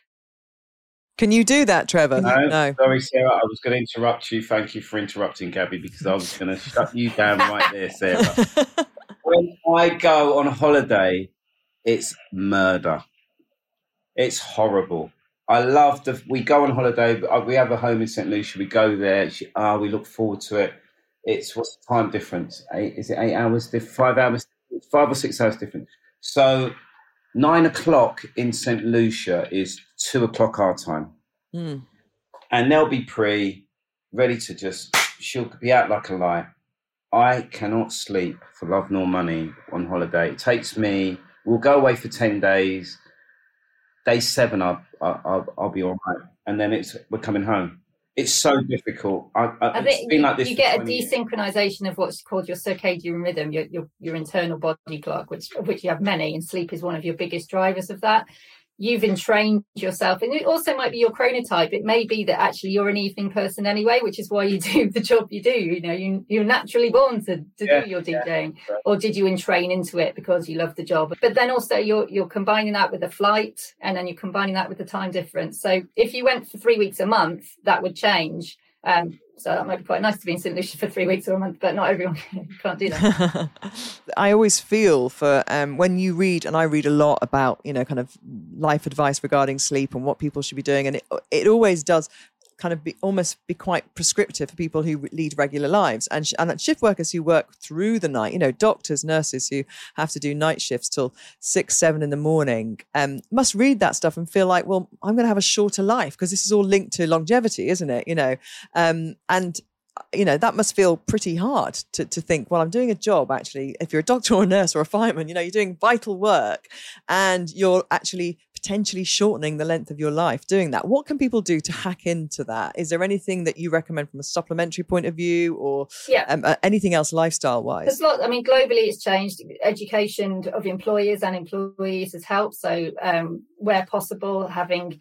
Can you do that, Trevor? No, no, sorry, Sarah. I was going to interrupt you. Thank you for interrupting, Gabby, because I was going to shut you down right there, Sarah. *laughs* when I go on holiday, it's murder. It's horrible. I love the. We go on holiday. Uh, we have a home in St Lucia. We go there. Ah, oh, we look forward to it. It's what's the time difference? Eight, is it eight hours? Five hours? Five or six hours different. So nine o'clock in St Lucia is two o'clock our time, mm. and they'll be pre, ready to just. She'll be out like a light. I cannot sleep for love nor money on holiday. It takes me. We'll go away for ten days day seven, I'll, I'll, I'll be all right. And then it's we're coming home. It's so difficult. I, I, I think you, like you get a desynchronization years. of what's called your circadian rhythm, your, your your internal body clock, which which you have many, and sleep is one of your biggest drivers of that you've entrained yourself and it also might be your chronotype. It may be that actually you're an evening person anyway which is why you do *laughs* the job you do you know you, you're naturally born to, to yeah, do your djing yeah. or did you entrain into it because you love the job? But then also you're you're combining that with a flight and then you're combining that with the time difference. So if you went for three weeks a month that would change. Um, so that might be quite nice to be in St. Lucia for three weeks or a month, but not everyone *laughs* can't do that. *laughs* I always feel for um, when you read, and I read a lot about, you know, kind of life advice regarding sleep and what people should be doing. And it, it always does kind of be almost be quite prescriptive for people who lead regular lives and and that shift workers who work through the night. You know, doctors, nurses who have to do night shifts till six, seven in the morning, um, must read that stuff and feel like, well, I'm going to have a shorter life because this is all linked to longevity, isn't it? You know, um, and you know that must feel pretty hard to, to think well i'm doing a job actually if you're a doctor or a nurse or a fireman you know you're doing vital work and you're actually potentially shortening the length of your life doing that. What can people do to hack into that? Is there anything that you recommend from a supplementary point of view or yeah. um, uh, anything else lifestyle wise there's i mean globally it's changed. Education of employers and employees has helped. So um, where possible having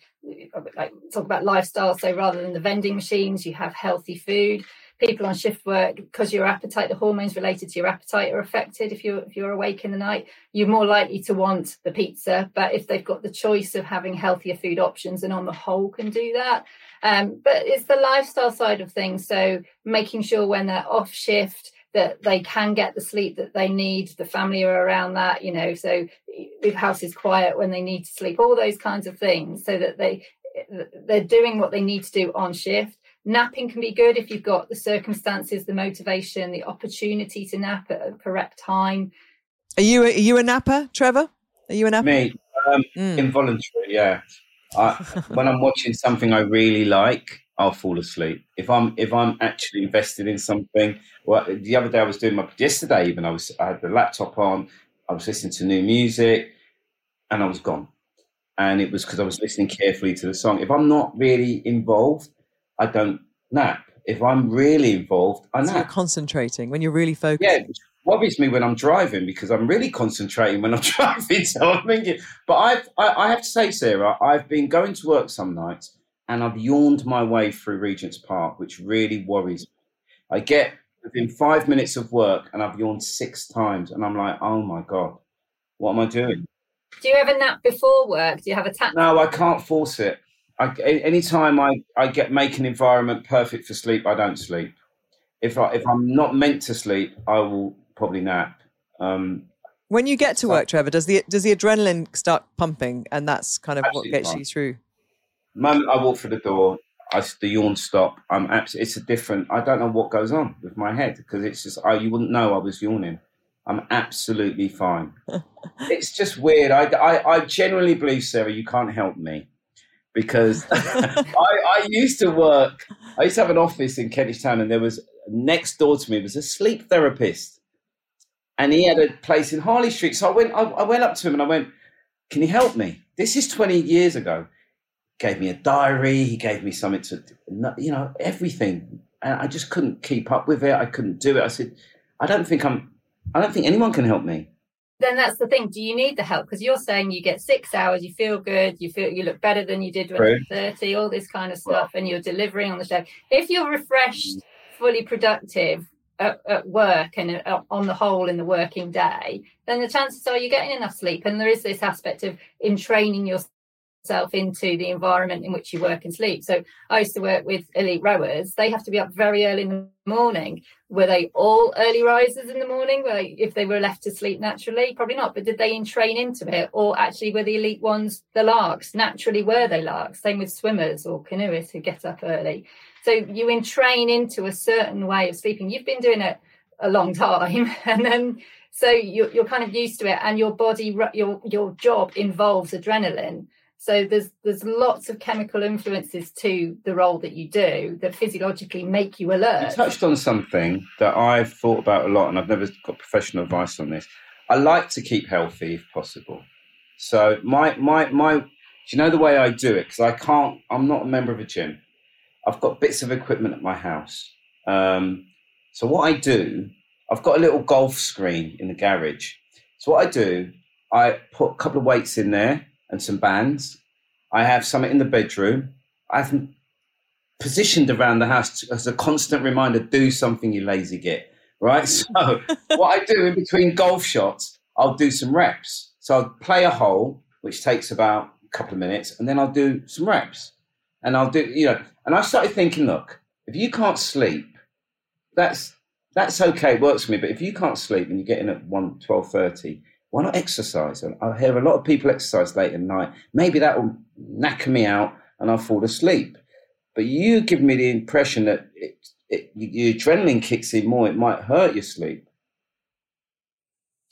like talk about lifestyle. So rather than the vending machines you have healthy food people on shift work because your appetite the hormones related to your appetite are affected if you're if you're awake in the night you're more likely to want the pizza but if they've got the choice of having healthier food options and on the whole can do that um, but it's the lifestyle side of things so making sure when they're off shift that they can get the sleep that they need. The family are around that, you know, so the house is quiet when they need to sleep, all those kinds of things, so that they they're doing what they need to do on shift. Napping can be good if you've got the circumstances, the motivation, the opportunity to nap at a correct time. Are you a, are you a napper, Trevor? Are you a napper? Me, um, mm. involuntary, yeah. I, *laughs* when I'm watching something I really like, I'll fall asleep. If I'm if I'm actually invested in something, well, the other day I was doing my yesterday even I was I had the laptop on, I was listening to new music, and I was gone. And it was because I was listening carefully to the song. If I'm not really involved, I don't nap. If I'm really involved, I nap. So you're concentrating when you're really focused. Yeah, worries me when I'm driving because I'm really concentrating when I'm *laughs* driving. So I'm thinking, but I've, I, I have to say, Sarah, I've been going to work some nights and I've yawned my way through Regent's Park, which really worries me. I get within five minutes of work and I've yawned six times, and I'm like, oh my god, what am I doing? Do you ever nap before work? Do you have a tap? No, I can't force it. I, anytime I, I get make an environment perfect for sleep, I don't sleep. If I if I'm not meant to sleep, I will probably nap. Um, when you get to work, Trevor, does the does the adrenaline start pumping, and that's kind of what gets fine. you through? The moment I walk through the door, I the yawn stop. I'm absolutely. It's a different. I don't know what goes on with my head because it's just. I you wouldn't know I was yawning. I'm absolutely fine. *laughs* it's just weird. I, I, I generally believe, Sarah, you can't help me because *laughs* I, I used to work. I used to have an office in Kentish Town, and there was next door to me was a sleep therapist and he had a place in Harley Street. So I went, I, I, went up to him and I went, "Can you help me?" This is twenty years ago. Gave me a diary. He gave me something to, you know, everything, and I just couldn't keep up with it. I couldn't do it. I said, "I don't think I'm. I don't think anyone can help me." Then that's the thing. Do you need the help? Because you're saying you get six hours, you feel good, you feel you look better than you did when you're thirty, all this kind of stuff, and you're delivering on the show. If you're refreshed, fully productive, at, at work and uh, on the whole in the working day, then the chances are you're getting enough sleep. And there is this aspect of in training yourself into the environment in which you work and sleep. So I used to work with elite rowers. They have to be up very early in the morning. Were they all early risers in the morning? Were they, if they were left to sleep naturally? Probably not. But did they entrain into it? Or actually were the elite ones the larks? Naturally were they larks? Same with swimmers or canoeists who get up early. So you entrain into a certain way of sleeping. You've been doing it a long time, *laughs* and then so you're, you're kind of used to it, and your body, your your job involves adrenaline. So there's there's lots of chemical influences to the role that you do that physiologically make you alert. You touched on something that I've thought about a lot, and I've never got professional advice on this. I like to keep healthy if possible. So my my my, do you know the way I do it? Because I can't. I'm not a member of a gym. I've got bits of equipment at my house. Um, so what I do, I've got a little golf screen in the garage. So what I do, I put a couple of weights in there and some bands. I have some in the bedroom. I have positioned around the house as a constant reminder: do something, you lazy git. Right. *laughs* So what I do in between golf shots, I'll do some reps. So I'll play a hole, which takes about a couple of minutes, and then I'll do some reps and I'll do, you know, and I started thinking, look, if you can't sleep, that's that's okay, it works for me. But if you can't sleep and you get in at 1, 12, 30, why not exercise? And I hear a lot of people exercise late at night. Maybe that will knacker me out and I'll fall asleep. But you give me the impression that it, it, your adrenaline kicks in more, it might hurt your sleep.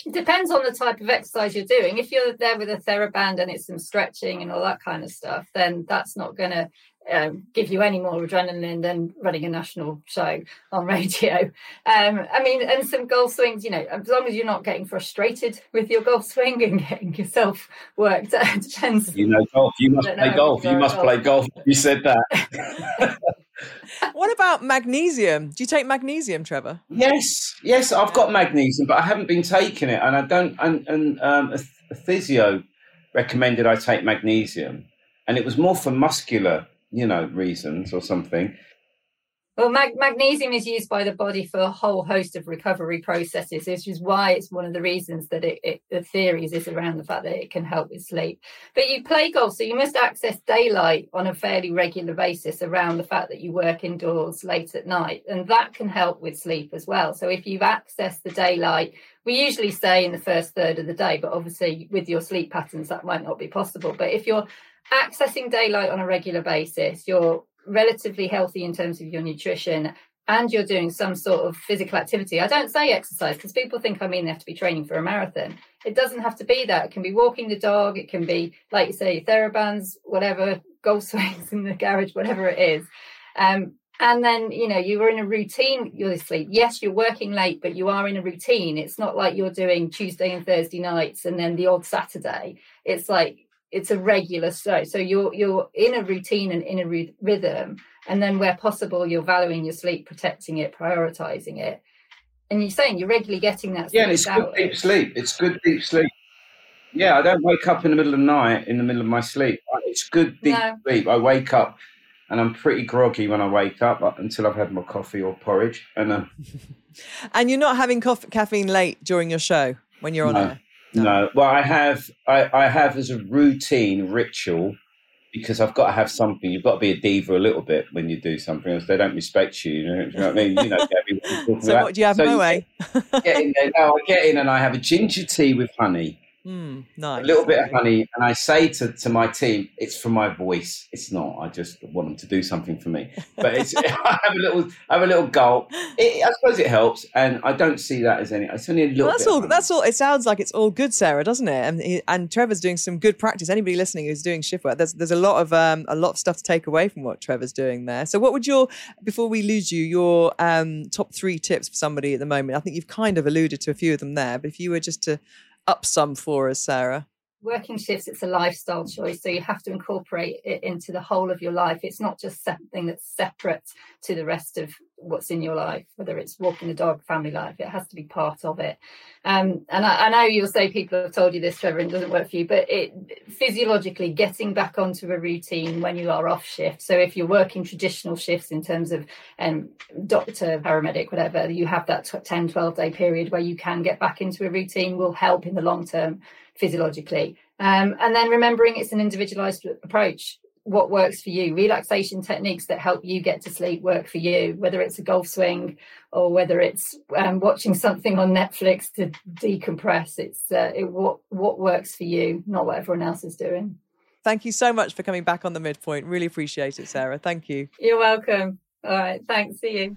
It depends on the type of exercise you're doing. If you're there with a TheraBand and it's some stretching and all that kind of stuff, then that's not going to um, give you any more adrenaline than running a national show on radio. Um, I mean, and some golf swings, you know, as long as you're not getting frustrated with your golf swing and getting yourself worked out, depends. You know, golf. You must play golf. You must golf. play golf. You said that. *laughs* *laughs* what about magnesium? Do you take magnesium, Trevor? Yes, yes, I've got magnesium, but I haven't been taking it, and I don't. And, and um, a, a physio recommended I take magnesium, and it was more for muscular, you know, reasons or something. Well, mag- magnesium is used by the body for a whole host of recovery processes, which is why it's one of the reasons that it, it, the theories is around the fact that it can help with sleep. But you play golf, so you must access daylight on a fairly regular basis around the fact that you work indoors late at night, and that can help with sleep as well. So if you've accessed the daylight, we usually say in the first third of the day, but obviously with your sleep patterns that might not be possible. But if you're accessing daylight on a regular basis, you're relatively healthy in terms of your nutrition and you're doing some sort of physical activity. I don't say exercise because people think I mean they have to be training for a marathon. It doesn't have to be that. It can be walking the dog, it can be, like you say, therabands, whatever, *laughs* golf swings in the garage, whatever it is. Um, and then, you know, you are in a routine, you're asleep. Yes, you're working late, but you are in a routine. It's not like you're doing Tuesday and Thursday nights and then the odd Saturday. It's like it's a regular so so you're you're in a routine and in a re- rhythm and then where possible you're valuing your sleep protecting it prioritizing it. And you're saying you're regularly getting that yeah it's good deep sleep. It's good deep sleep. Yeah i don't wake up in the middle of the night in the middle of my sleep. It's good deep no. sleep. I wake up and i'm pretty groggy when i wake up until i've had my coffee or porridge and uh, *laughs* and you're not having coffee, caffeine late during your show when you're on no. air no. no. Well, I have I, I have as a routine ritual because I've got to have something. You've got to be a diva a little bit when you do something else. They don't respect you. You know, you know what I mean? You know, *laughs* so what do you have? So no way. get in there. No, I get in and I have a ginger tea with honey. Mm, nice. A little bit of honey, and I say to, to my team, "It's for my voice. It's not. I just want them to do something for me." But it's *laughs* I have a little, I have a little gulp. It, I suppose it helps, and I don't see that as any. It's only a little. Well, that's all. That's all. It sounds like it's all good, Sarah, doesn't it? And he, and Trevor's doing some good practice. Anybody listening who's doing shift work, there's there's a lot of um a lot of stuff to take away from what Trevor's doing there. So, what would your before we lose you, your um top three tips for somebody at the moment? I think you've kind of alluded to a few of them there, but if you were just to up some for us, Sarah? working shifts it's a lifestyle choice so you have to incorporate it into the whole of your life it's not just something that's separate to the rest of what's in your life whether it's walking the dog family life it has to be part of it um, and I, I, know you'll say people have told you this trevor and doesn't work for you but it physiologically getting back onto a routine when you are off shift so if you're working traditional shifts in terms of um, doctor paramedic whatever you have that 10 12 day period where you can get back into a routine will help in the long term physiologically. Um, and then remembering it's an individualized approach. What works for you? Relaxation techniques that help you get to sleep work for you, whether it's a golf swing or whether it's um, watching something on Netflix to decompress. It's uh, it, what what works for you, not what everyone else is doing. Thank you so much for coming back on the midpoint. Really appreciate it, Sarah. Thank you. You're welcome. All right. Thanks. See you.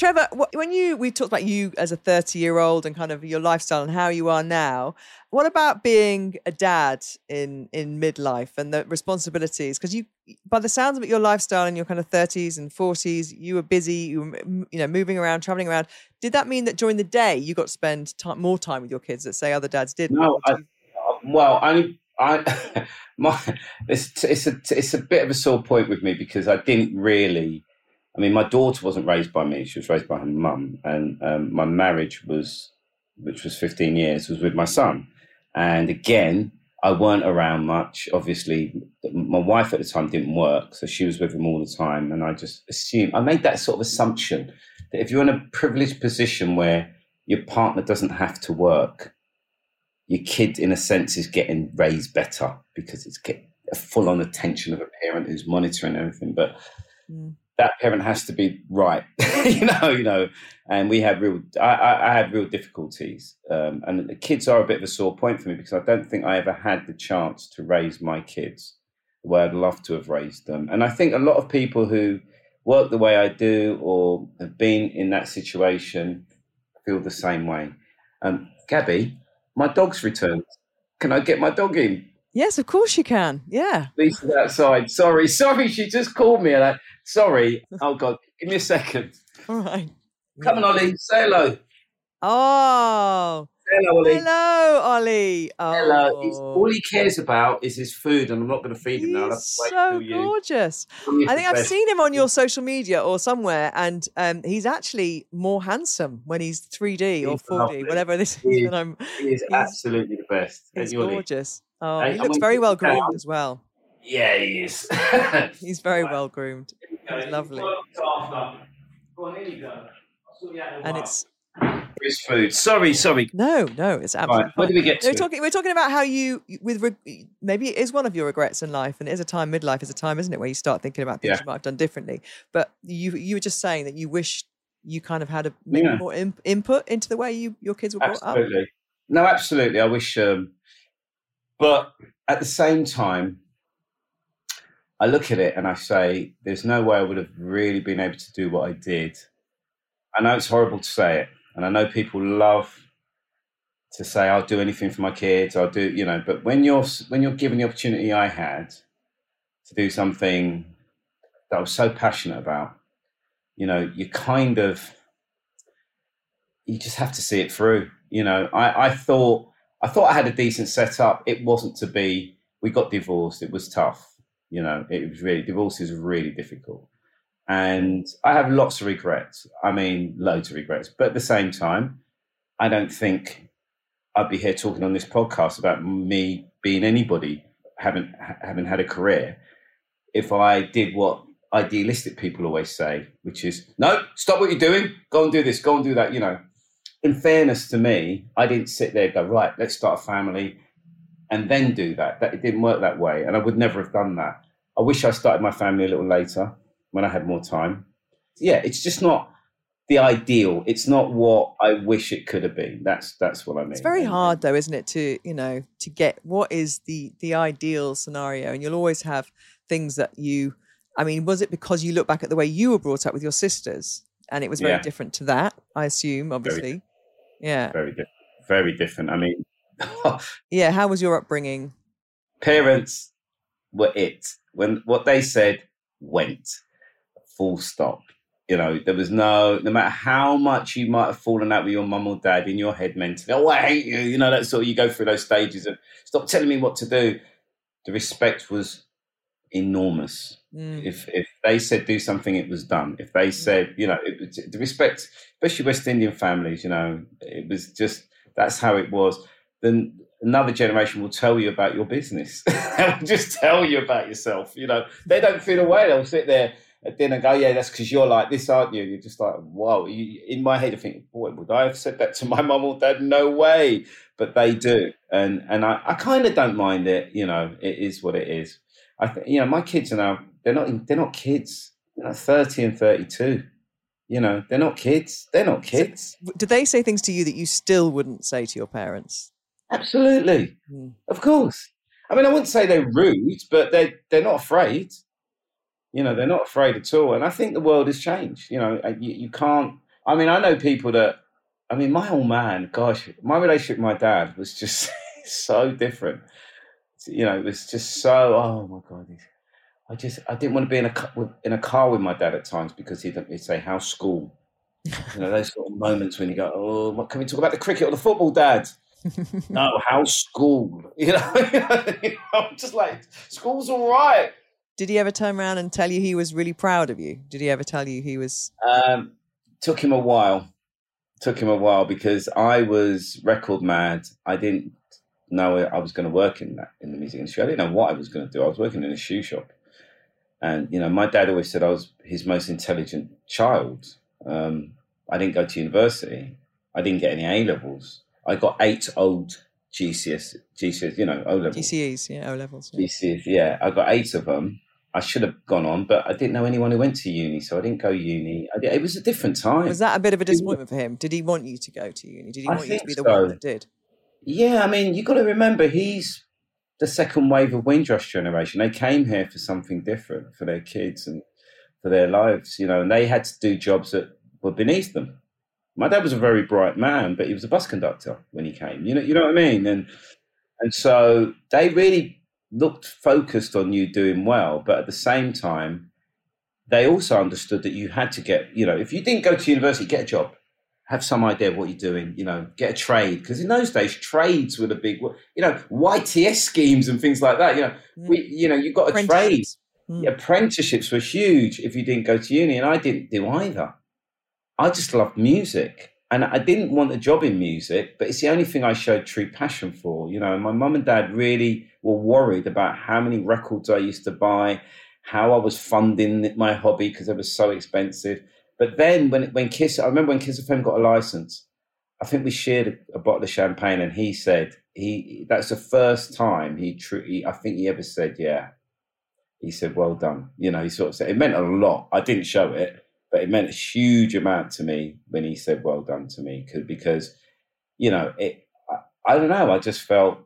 Trevor, when you we talked about you as a 30 year old and kind of your lifestyle and how you are now, what about being a dad in in midlife and the responsibilities? Because you, by the sounds of it, your lifestyle in your kind of 30s and 40s, you were busy, you were you know moving around, traveling around. Did that mean that during the day you got to spend time, more time with your kids that say other dads didn't? No, I, uh, well, I I *laughs* my it's it's a it's a bit of a sore point with me because I didn't really I mean, my daughter wasn't raised by me; she was raised by her mum, and um, my marriage was, which was fifteen years, was with my son. And again, I weren't around much. Obviously, my wife at the time didn't work, so she was with him all the time. And I just assumed, I made that sort of assumption that if you're in a privileged position where your partner doesn't have to work, your kid, in a sense, is getting raised better because it's get a full on attention of a parent who's monitoring everything. But mm that parent has to be right, *laughs* you know, you know. And we had real, I, I, I had real difficulties, um, and the kids are a bit of a sore point for me because I don't think I ever had the chance to raise my kids the way I'd love to have raised them. And I think a lot of people who work the way I do or have been in that situation feel the same way. Um, Gabby, my dog's returned. Can I get my dog in? Yes, of course you can. Yeah. Lisa's outside. Sorry, sorry, she just called me. And I, sorry. Oh God, give me a second. All right. Come on, Ollie. Say hello. Oh. Hello, Ollie. Hello, Ollie. Oh. Hello. He's, all he cares about is his food, and I'm not going to feed him now. He's to so gorgeous. I think I've seen him on your social media or somewhere, and um, he's actually more handsome when he's 3D or 4D, lovely. whatever this is. He is- I'm, He is *laughs* he's- absolutely the best. he's gorgeous. Oh, he looks very well groomed as well. Yeah, he is. *laughs* He's *laughs* very well groomed, Okay, lovely. well looked after. Go on, in you go. I'll sort you out in a and it's his food. Sorry, sorry. no, no, it's absolutely Right, where do we get No, we're to? talking. We're talking about how you, with maybe it is one of your regrets in life, and it is a time. Midlife is a time, isn't it, where you start thinking about things Yeah. you might have done differently. But you, you were just saying that you wish you kind of had a maybe Yeah. more imp- input into the way you your kids were brought up. Absolutely. No, absolutely. I wish, um, but at the same time, I look at it and I say, there's no way I would have really been able to do what I did. I know it's horrible to say it, and I know people love to say, "I'll do anything for my kids." I'll do, you know. But when you're when you're given the opportunity I had to do something that I was so passionate about, you know, you kind of you just have to see it through. You know, I, I thought I thought I had a decent setup. It wasn't to be. We got divorced. It was tough. You know, it was really divorce is really difficult, and I have lots of regrets. I mean, loads of regrets. But at the same time, I don't think I'd be here talking on this podcast about me being anybody having having had a career if I did what idealistic people always say, which is no, stop what you're doing, go and do this, go and do that. You know, in fairness to me, I didn't sit there and go right, let's start a family and then do that. That it didn't work that way, and I would never have done that. I wish I started my family a little later when I had more time. Yeah, it's just not the ideal. It's not what I wish it could have been. That's that's what I mean. It's very hard though, isn't it, to you know to get what is the the ideal scenario, and you'll always have things that you. I mean, was it because you look back at the way you were brought up with your sisters, and it was very Yeah. different to that? I assume, obviously. Yeah, Very different. Very different. I mean, *laughs* yeah. How was your upbringing? parents were it. When what they said went, full stop. You know, there was no, no matter how much you might have fallen out with your mum or dad in your head mentally, oh, I hate you. You know, that sort of, you go through those stages of stop telling me what to do. The respect was enormous. Mm. If if they said do something, it was done. If they said, you know, it, was- the respect, especially West Indian families, you know, it was just that's how it was. Then another generation will tell you about your business. *laughs* They'll just tell you about yourself. You know, they don't feel away. They'll sit there at dinner and go, "Yeah, that's because you're like this, aren't you?" You're just like, "Wow." You, in my head, I think, "Boy, would I have said that to my *laughs* mum or dad?" No way. But they do, and and I, I kind of don't mind it. You know, it is what it is. I think you know my kids are now they're not they're not kids. They're thirty and thirty two. You know, they're not kids. They're not kids. W- Did they say things to you that you still wouldn't say to your parents? Absolutely, Mm. of course. I mean, I wouldn't say they're rude, but they're. they're not afraid. You know, they're not afraid at all. And I think the world has changed. You know, you, you can't. I mean, I know people that. I mean, my old man, gosh, my relationship with my dad was just *laughs* so different. You know, it was just so. Oh my god, I just I didn't want to be in a in a car with my dad at times because he'd, he'd say, "How's school?" You know, those sort of moments when you go, "Oh, what, can we talk about the cricket or the football, Dad?" *laughs* no, how's school? *laughs* *laughs* You know, you know, I'm just like, school's all right. Did he ever turn around and tell you he was really proud of you? Did he ever tell you he was? Um, took him a while. Took him a while because I was record mad. I didn't know I was going to work in that in the music industry. I didn't know what I was going to do. I was working in a shoe shop, and you know, my dad always said I was his most intelligent child. Um, I didn't go to university. I didn't get any A levels. I got eight old GCS, GCS, you know, O levels. GCEs, yeah, O levels. Yeah. GCSE, yeah. I got eight of them, I should have gone on, but I didn't know anyone who went to uni, so I didn't go uni. I, it was a different time. Was that a bit of a disappointment for him? Did he want you to go to uni? Did he I want you to be the so. one that did? Yeah, I mean, you've got to remember he's the second wave of Windrush generation. They came here for something different for their kids and for their lives, you know, and they had to do jobs that were beneath them. My dad was a very bright man, but he was a bus conductor when he came. You know, you know what I mean? And and so they really looked focused on you doing well, but at the same time, they also understood that you had to get, you know, if you didn't go to university, get a job have some idea of what you're doing, you know, get a trade. Because in those days, trades were the big, you know, YTS schemes and things like that. You know, we, you know, you got a trade. Apprenticeships. Mm. Apprenticeships were huge if you didn't go to uni, and I didn't do either. I just loved music, and I didn't want a job in music, but it's the only thing I showed true passion for. You know, my mum and dad really were worried about how many records I used to buy, how I was funding my hobby because it was so expensive. But then when when Kiss, I remember when Kiss FM got a license, I think we shared a, a bottle of champagne, and he said he that's the first time he truly, I think he ever said, yeah. He said, "Well done." You know, he sort of said it meant a lot. I didn't show it, but it meant a huge amount to me when he said, "Well done" to me, because you know it. I, I don't know. I just felt,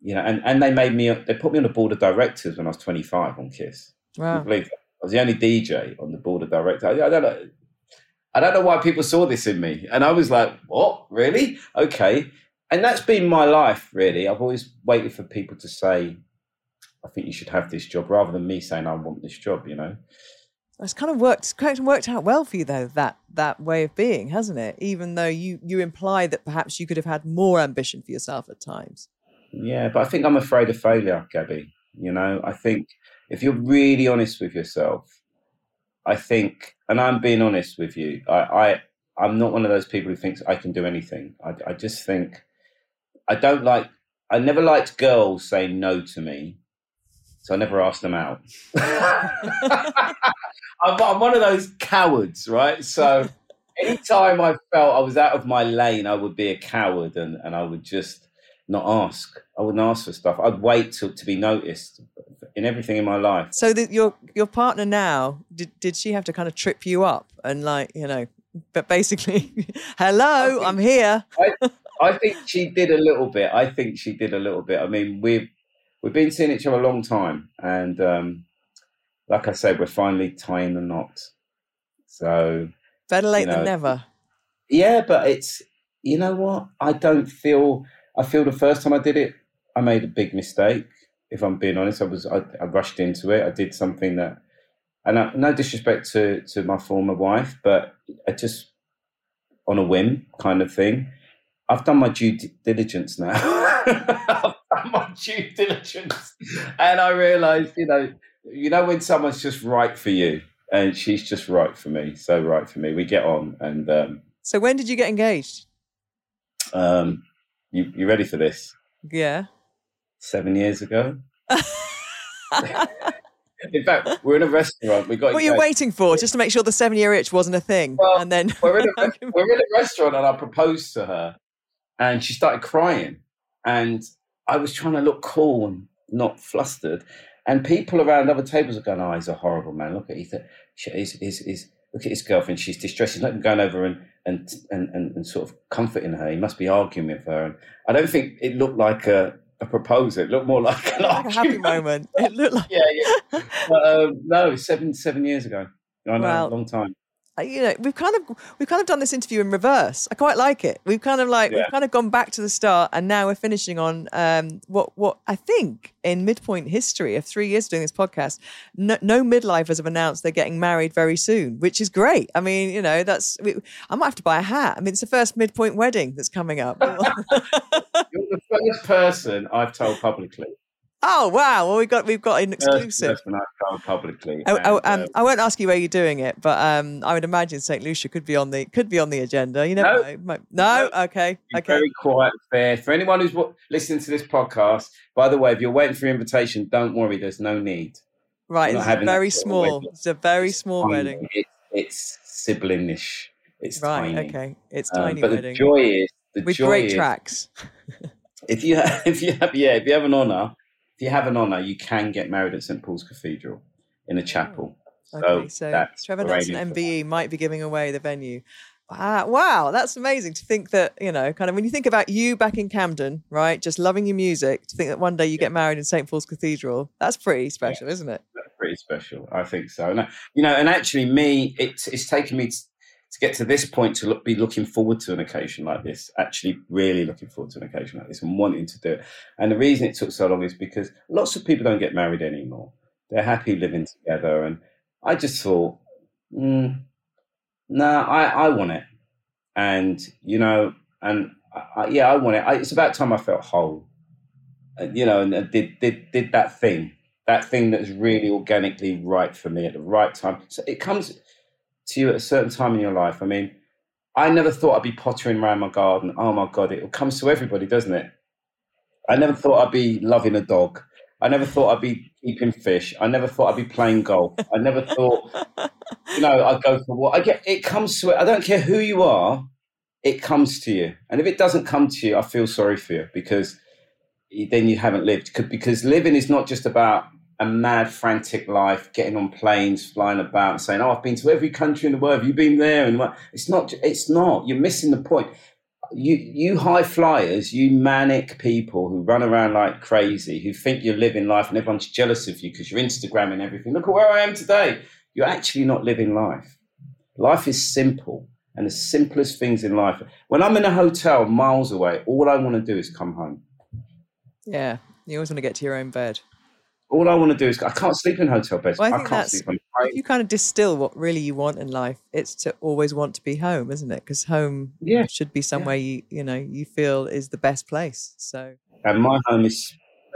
you know, and and they made me. They put me on the board of directors when I was twenty five on Kiss. Wow. believe that? I was the only DJ on the board of directors. I, I don't know. I don't know why people saw this in me. And I was like, what? Really? Okay. And that's been my life, really. I've always waited for people to say, I think you should have this job rather than me saying, I want this job, you know? It's kind of worked kind of worked out well for you though, that that way of being, hasn't it? Even though you you imply that perhaps you could have had more ambition for yourself at times. Yeah. But I think I'm afraid of failure, Gabby. You know, I think if you're really honest with yourself, I think, and I'm being honest with you, I, I I'm not one of those people who thinks I can do anything. I, I just think I don't like. I never liked girls saying no to me, so I never asked them out. *laughs* *laughs* I'm, I'm one of those cowards, right? So anytime I felt I was out of my lane, I would be a coward, and, and I would just not ask. I wouldn't ask for stuff. I'd wait to, to be noticed in everything in my life. So that your your partner now did did she have to kind of trip you up and like you know, but basically, *laughs* hello, think- I'm here. I think she did a little bit. I think she did a little bit. I mean, we've we've been seeing each other a long time, and um, like I said, we're finally tying the knot. So Better late know, than never. yeah, but it's you know what? I don't feel. I feel the first time I did it, I made a big mistake. If I'm being honest, I was I, I rushed into it. I did something that, and I, no disrespect to to my former wife, but I just on a whim kind of thing. I've done my due diligence now. *laughs* I've done my due diligence, and I realised, you know, you know when someone's just right for you, and she's just right for me, so right for me. We get on, and um, So when did you get engaged? um, you you ready for this? Yeah. Seven years ago. *laughs* In fact, we're in a restaurant. We got what are you engaged. waiting for? Just to make sure the seven year itch wasn't a thing. Well, and then we're in, a, *laughs* we're in a restaurant and I proposed to her and she started crying and I was trying to look cool and not flustered and people around other tables are going oh he's a horrible man look at Ethan he's, he's, he's, look at his girlfriend she's distressed he's not going over and, and, and, and, and sort of comforting her he must be arguing with her and I don't think it looked like a, a proposal it looked more *laughs* like an like a happy moment. It looked like yeah yeah but, um, no seven seven years ago I know Wow. a long time uh, you know we've kind of we've kind of done this interview in reverse. I quite like it. We've kind of like Yeah. we've kind of gone back to the start, and now we're finishing on um, what what I think in midpoint history of three years doing this podcast. No, no midlifers have announced they're getting married very soon, which is great. I mean, you know, that's we, I might have to buy a hat. I mean, it's the first midpoint wedding that's coming up. *laughs* *laughs* The first person I've told publicly. oh wow! Well, we got we've got an exclusive. First person I've told publicly. Oh, oh, and, um, uh, I won't ask you where you're doing it, but um, I would imagine St. Lucia could be on the could be on the agenda. You never No. know. Might- No, okay, okay. Very quiet, fair. For anyone who's listening to this podcast, by the way, if you're waiting for your invitation, don't worry. There's no need. Right, it's very small. It's a very small tiny. wedding. It, it's siblingish. It's Right, tiny. okay. It's Um, tiny but wedding the joy is the with joy great is, tracks. *laughs* If you have, *laughs* if you have, yeah, if you have an honor, if you have an honor, you can get married at St Paul's Cathedral. in a chapel. Okay, so, so Trevor Nelson MBE might be giving away the venue. Uh, wow, that's amazing to think that, you know, kind of when you think about you back in Camden, right, just loving your music, to think that one day you get married in St. Paul's Cathedral, that's pretty special, yeah. isn't it? That's pretty special. I think so. And, you know, and actually, me, it's, it's taken me to, get to this point to look, be looking forward to an occasion like this, actually, really looking forward to an occasion like this and wanting to do it. And the reason it took so long is because lots of people don't get married anymore. They're happy living together. And I just thought, mm, no, I, I want it. And, you know, and I, yeah, I want it. I, it's about time I felt whole, uh, you know, and, and did, did, did that thing, that thing that's really organically right for me at the right time. So it comes to you at a certain time in your life. I mean, I never thought I'd be pottering around my garden. Oh my God, it comes to everybody, doesn't it? I never thought I'd be loving a dog. I never thought I'd be keeping fish. I never thought I'd be playing golf. I never thought, *laughs* you know, I'd go for what I get. It comes to it. I don't care who you are. It comes to you, and if it doesn't come to you, I feel sorry for you because then you haven't lived. Because living is not just about a mad, frantic life, getting on planes, flying about, saying, "Oh, I've been to every country in the world. Have you been there?" And it's not. It's not. You're missing the point you you high flyers, you manic people who run around like crazy, who think you're living life and everyone's jealous of you because you're Instagramming everything. Look at where I am today. You're actually not living life. Life is simple, and the simplest things in life. When I'm in a hotel miles away, all I want to do is come home. Yeah, you always want to get to your own bed all I want to do is I can't sleep in hotel beds. Well, I, think I can't sleep on If you kind of distill what really you want in life, it's to always want to be home, isn't it? Because home yeah. should be somewhere yeah. you you know you feel is the best place. So and my home is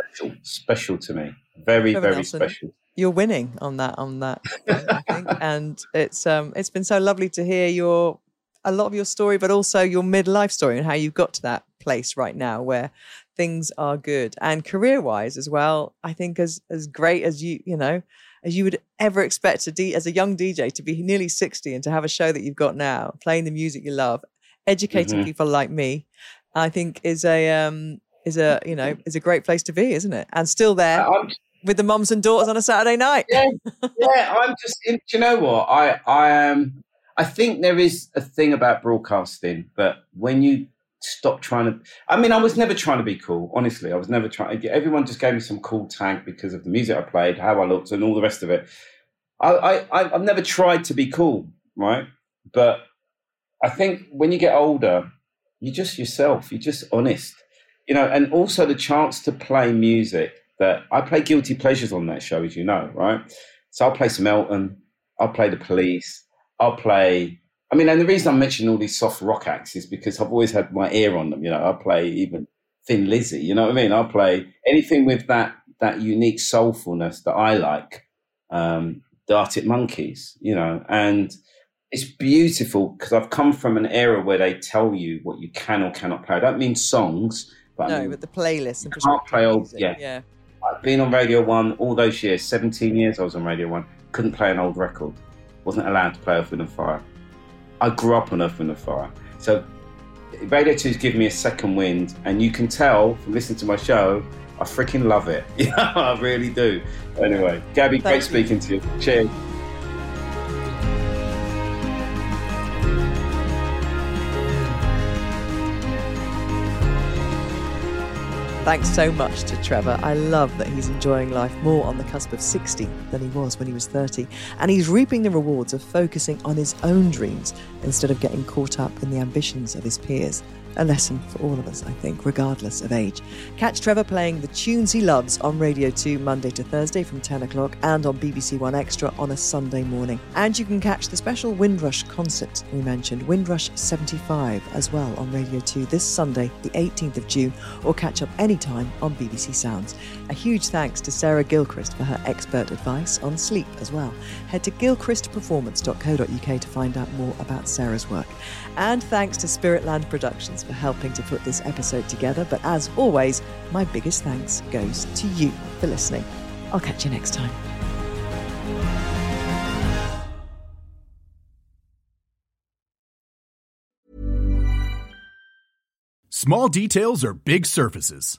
special, special to me. Very very special. You're winning on that on that, I think, *laughs* and it's um it's been so lovely to hear your a lot of your story, but also your midlife story and how you got to that place right now where things are good and career wise as well. I think as as great as you you know as you would ever expect a D, as a young DJ to be nearly sixty and to have a show that you've got now, playing the music you love, educating mm-hmm. people like me, I think is a um is a you know is a great place to be, isn't it? And still there. I'm, with the mums and daughters on a Saturday night. Yeah, yeah. I'm just. You know what? I I am. Um, I think there is a thing about broadcasting, but when you stop trying to. I mean, I was never trying to be cool. Honestly, I was never trying. Everyone just gave me some cool tag because of the music I played, how I looked, and all the rest of it. I, I I've never tried to be cool, right? But I think when you get older, you're just yourself. You're just honest, you know. And also the chance to play music that I play guilty pleasures on that show, as you know, right? So I'll play some Elton. I'll play the Police. I'll play I mean, and the reason I'm mentioning all these soft rock acts is because I've always had my ear on them. You know, I play even Thin Lizzy. You know what I mean? I play anything with that that unique soulfulness that I like. Um, the Arctic Monkeys, you know, and it's beautiful because I've come from an era where they tell you what you can or cannot play. I don't mean songs, but no, I mean, but the playlist. You can't play old. Yeah, yeah. I've been on Radio One all those years. Seventeen years I was on Radio One. Couldn't play an old record. Wasn't allowed to play Earth, Wind and Fire. I grew up on Earth, Wind and Fire. So Radio 2 has given me a second wind, and you can tell from listening to my show, I freaking love it. *laughs* Yeah, I really do. Anyway, Gabby, Thank great you. speaking to you. Cheers. Thanks so much to Trevor. I love that he's enjoying life more on the cusp of 60 than he was when he was 30. And he's reaping the rewards of focusing on his own dreams instead of getting caught up in the ambitions of his peers. A lesson for all of us, I think, regardless of age. Catch Trevor playing the tunes he loves on Radio 2 Monday to Thursday from 10 o'clock and on BBC 1Xtra on a Sunday morning. And you can catch the special Windrush concert we mentioned, Windrush 75, as well on Radio 2 this Sunday, the 18th of June, or catch up anytime on BBC Sounds. A huge thanks to Sarah Gilchrist for her expert advice on sleep as well. Head to gilchristperformance.co.uk to find out more about Sarah's work. And thanks to Spiritland Productions for helping to put this episode together. But as always, my biggest thanks goes to you for listening. I'll catch you next time. Small details are big surfaces,